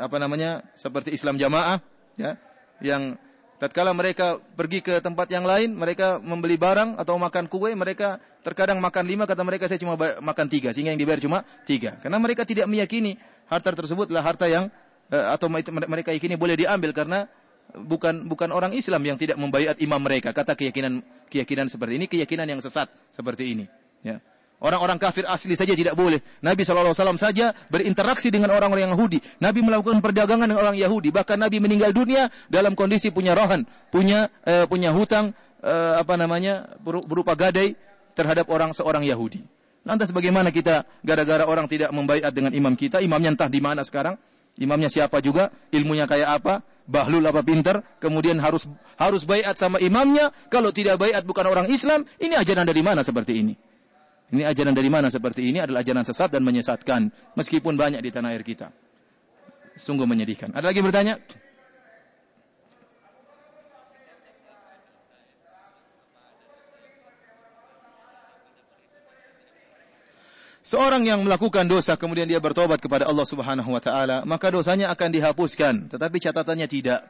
[SPEAKER 1] apa namanya, seperti Islam jamaah, ya yang tatkala mereka pergi ke tempat yang lain mereka membeli barang atau makan kue mereka terkadang makan lima kata mereka saya cuma makan tiga sehingga yang dibayar cuma tiga. Karena mereka tidak meyakini harta tersebut adalah harta yang uh, atau mereka yakini boleh diambil karena bukan bukan orang Islam yang tidak membayar imam mereka. Kata keyakinan keyakinan seperti ini keyakinan yang sesat seperti ini. Ya Orang-orang kafir asli saja tidak boleh. Nabi SAW saja berinteraksi dengan orang-orang Yahudi. Nabi melakukan perdagangan dengan orang Yahudi. Bahkan Nabi meninggal dunia dalam kondisi punya rohan, punya uh, punya hutang uh, apa namanya berupa gadai terhadap orang seorang Yahudi. Lantas bagaimana kita gara-gara orang tidak membaiat dengan imam kita, imamnya entah di mana sekarang, imamnya siapa juga, ilmunya kayak apa, bahlul apa pinter, kemudian harus harus baiat sama imamnya, kalau tidak baiat bukan orang Islam, ini ajaran dari mana seperti ini? Ini ajaran dari mana seperti ini adalah ajaran sesat dan menyesatkan. Meskipun banyak di tanah air kita. Sungguh menyedihkan. Ada lagi bertanya? Seorang yang melakukan dosa kemudian dia bertobat kepada Allah Subhanahu wa taala, maka dosanya akan dihapuskan, tetapi catatannya tidak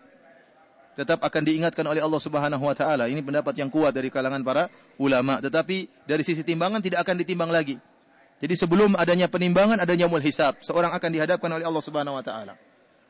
[SPEAKER 1] tetap akan diingatkan oleh Allah Subhanahu wa taala. Ini pendapat yang kuat dari kalangan para ulama, tetapi dari sisi timbangan tidak akan ditimbang lagi. Jadi sebelum adanya penimbangan adanya mul hisab, seorang akan dihadapkan oleh Allah Subhanahu wa taala.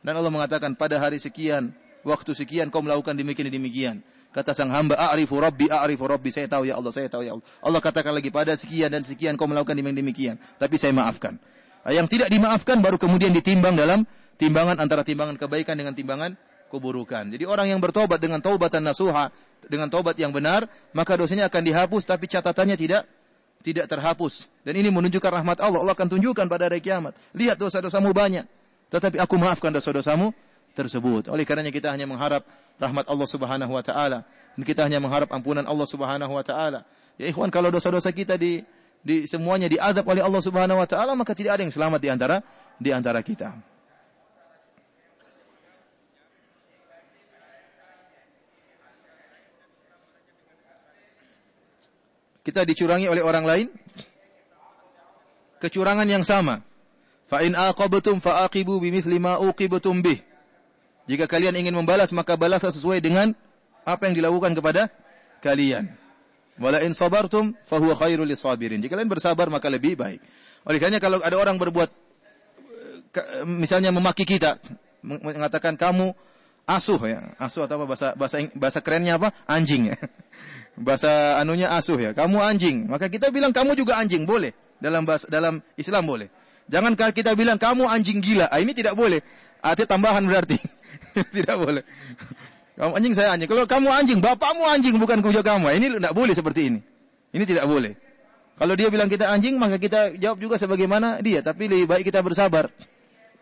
[SPEAKER 1] Dan Allah mengatakan pada hari sekian, waktu sekian kau melakukan demikian demikian. Kata sang hamba, "A'rifu Rabbi, a'rifu Rabbi." Saya tahu ya Allah, saya tahu ya Allah. Allah katakan lagi pada sekian dan sekian kau melakukan demikian demikian, tapi saya maafkan. Yang tidak dimaafkan baru kemudian ditimbang dalam timbangan antara timbangan kebaikan dengan timbangan keburukan. Jadi orang yang bertobat dengan taubatan nasuha, dengan taubat yang benar, maka dosanya akan dihapus tapi catatannya tidak tidak terhapus. Dan ini menunjukkan rahmat Allah. Allah akan tunjukkan pada hari kiamat. Lihat dosa-dosamu banyak, tetapi aku maafkan dosa-dosamu tersebut. Oleh karenanya kita hanya mengharap rahmat Allah Subhanahu wa taala kita hanya mengharap ampunan Allah Subhanahu wa taala. Ya ikhwan, kalau dosa-dosa kita di di semuanya diadab oleh Allah Subhanahu wa taala, maka tidak ada yang selamat di antara di antara kita. Kita dicurangi oleh orang lain kecurangan yang sama. Fa in aqabtum fa aqibu bimithli ma uqibtum bih. Jika kalian ingin membalas maka balaslah sesuai dengan apa yang dilakukan kepada kalian. Wala in sabartum fa huwa khairul lisabirin. Jika kalian bersabar maka lebih baik. Oleh karena kalau ada orang berbuat misalnya memaki kita, mengatakan kamu asuh ya. Asuh atau apa bahasa bahasa bahasa kerennya apa? Anjing ya. Bahasa anunya asuh ya. Kamu anjing. Maka kita bilang kamu juga anjing, boleh. Dalam bahasa, dalam Islam boleh. Jangan kita bilang kamu anjing gila. Ah, ini tidak boleh. Arti tambahan berarti. tidak boleh. Kamu anjing saya anjing. Kalau kamu anjing, bapakmu anjing bukan kuja kamu. Ah, ini tidak boleh seperti ini. Ini tidak boleh. Kalau dia bilang kita anjing, maka kita jawab juga sebagaimana dia. Tapi lebih baik kita bersabar.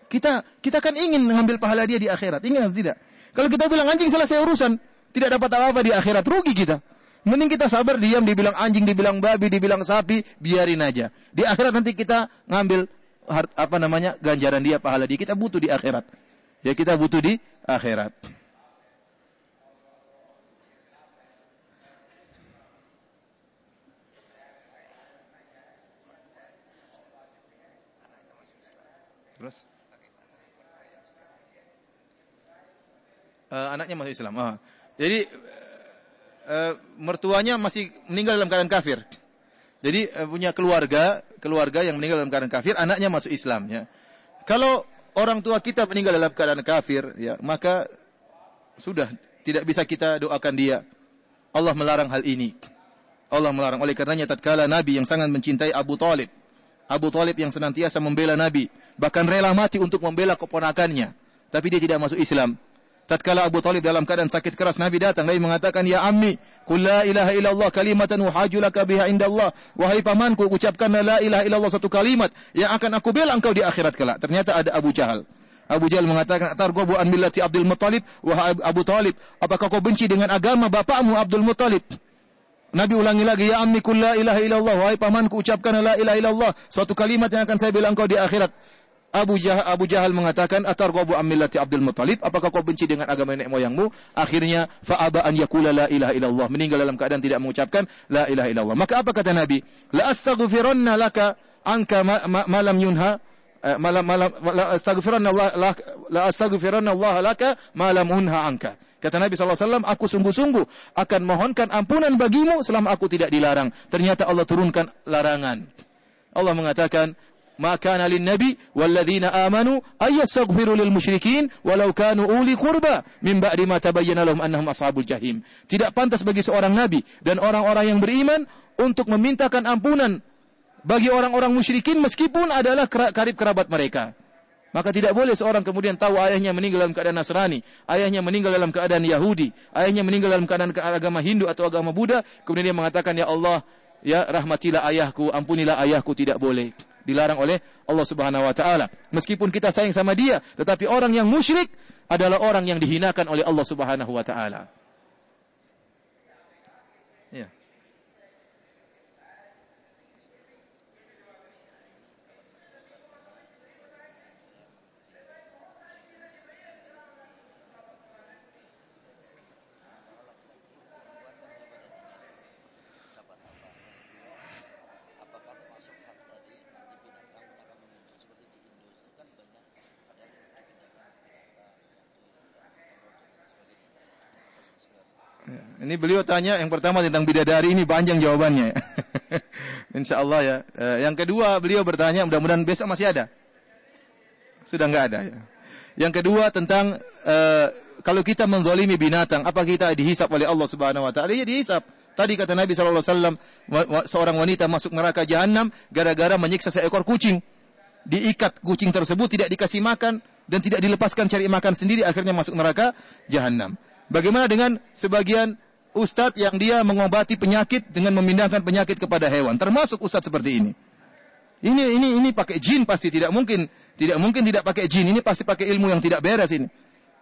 [SPEAKER 1] Kita kita kan ingin mengambil pahala dia di akhirat. Ingin atau tidak? Kalau kita bilang anjing selesai urusan, tidak dapat apa-apa di akhirat, rugi kita. Mending kita sabar diam, dibilang anjing, dibilang babi, dibilang sapi, biarin aja. Di akhirat nanti kita ngambil apa namanya ganjaran dia, pahala dia. Kita butuh di akhirat. Ya kita butuh di akhirat. Terus? uh, anaknya masuk Islam. Uh. Jadi uh, mertuanya masih meninggal dalam keadaan kafir. Jadi uh, punya keluarga, keluarga yang meninggal dalam keadaan kafir, anaknya masuk Islam ya. Kalau orang tua kita meninggal dalam keadaan kafir ya, maka sudah tidak bisa kita doakan dia. Allah melarang hal ini. Allah melarang. Oleh karenanya tatkala Nabi yang sangat mencintai Abu Talib. Abu Talib yang senantiasa membela Nabi. Bahkan rela mati untuk membela keponakannya. Tapi dia tidak masuk Islam. Tatkala Abu Talib dalam keadaan sakit keras, Nabi datang. Nabi mengatakan, Ya Ammi, la ilaha illallah kalimatan uhajulaka biha indallah. Wahai pamanku, ucapkan la ilaha illallah satu kalimat yang akan aku bela engkau di akhirat kelak. Ternyata ada Abu Jahal. Abu Jahal mengatakan, Targobu an millati Abdul Muttalib. Wahai Abu Talib, apakah kau benci dengan agama bapakmu Abdul Muttalib? Nabi ulangi lagi, Ya Ammi, la ilaha illallah. Wahai pamanku, ucapkan la ilaha illallah. Suatu kalimat yang akan saya bela engkau di akhirat. Abu Jahal, Abu Jahal mengatakan atarghabu amillati Abdul Muttalib? Apakah kau benci dengan agama nenek moyangmu? Akhirnya fa aba an yaqula la ilaha illallah. Meninggal dalam keadaan tidak mengucapkan la ilaha illallah. Maka apa kata Nabi? La astaghfiranna laka anka ma, ma, malam yunha eh, malam malam la astaghfiranna Allah la astaghfiranna Allah laka malam unha anka. Kata Nabi SAW, aku sungguh-sungguh akan mohonkan ampunan bagimu selama aku tidak dilarang. Ternyata Allah turunkan larangan. Allah mengatakan, ما كان للنبي والذين آمنوا أن يستغفروا للمشركين ولو كانوا أولي قربى من بعد ما تبين لهم أنهم أصحاب الجحيم tidak pantas bagi seorang nabi dan orang-orang yang beriman untuk memintakan ampunan bagi orang-orang musyrikin meskipun adalah karib kerabat mereka maka tidak boleh seorang kemudian tahu ayahnya meninggal dalam keadaan Nasrani, ayahnya meninggal dalam keadaan Yahudi, ayahnya meninggal dalam keadaan agama Hindu atau agama Buddha, kemudian dia mengatakan ya Allah, ya rahmatilah ayahku, ampunilah ayahku tidak boleh dilarang oleh Allah Subhanahu wa taala. Meskipun kita sayang sama dia, tetapi orang yang musyrik adalah orang yang dihinakan oleh Allah Subhanahu wa taala. Ini beliau tanya yang pertama tentang bidadari ini panjang jawabannya. Insya Allah ya. Eh, yang kedua beliau bertanya mudah-mudahan besok masih ada. Sudah nggak ada ya. Yang kedua tentang uh, kalau kita menzalimi binatang, apa kita dihisap oleh Allah Subhanahu wa taala? Ya dihisap. Tadi kata Nabi sallallahu alaihi wasallam seorang wanita masuk neraka jahanam gara-gara menyiksa seekor kucing. Diikat kucing tersebut tidak dikasih makan dan tidak dilepaskan cari makan sendiri akhirnya masuk neraka jahanam. Bagaimana dengan sebagian ustadz yang dia mengobati penyakit dengan memindahkan penyakit kepada hewan. Termasuk ustadz seperti ini. Ini ini ini pakai jin pasti tidak mungkin tidak mungkin tidak pakai jin. Ini pasti pakai ilmu yang tidak beres ini.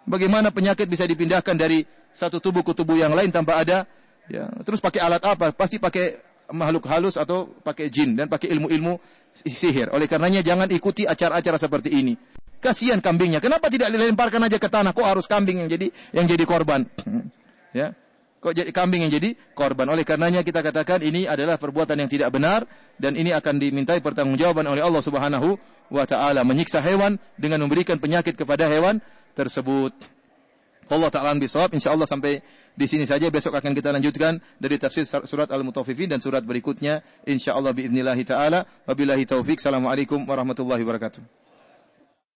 [SPEAKER 1] Bagaimana penyakit bisa dipindahkan dari satu tubuh ke tubuh yang lain tanpa ada ya. Terus pakai alat apa? Pasti pakai makhluk halus atau pakai jin dan pakai ilmu-ilmu sihir. Oleh karenanya jangan ikuti acara-acara seperti ini. Kasihan kambingnya. Kenapa tidak dilemparkan aja ke tanah? Kok harus kambing yang jadi yang jadi korban? ya. Kok jadi kambing yang jadi korban. Oleh karenanya kita katakan ini adalah perbuatan yang tidak benar dan ini akan dimintai pertanggungjawaban oleh Allah Subhanahu wa taala menyiksa hewan dengan memberikan penyakit kepada hewan tersebut. Allah taala bisawab insyaallah sampai di sini saja besok akan kita lanjutkan dari tafsir surat Al-Mutaffifin dan surat berikutnya insyaallah biidznillah taala wabillahi taufik. Assalamualaikum warahmatullahi wabarakatuh.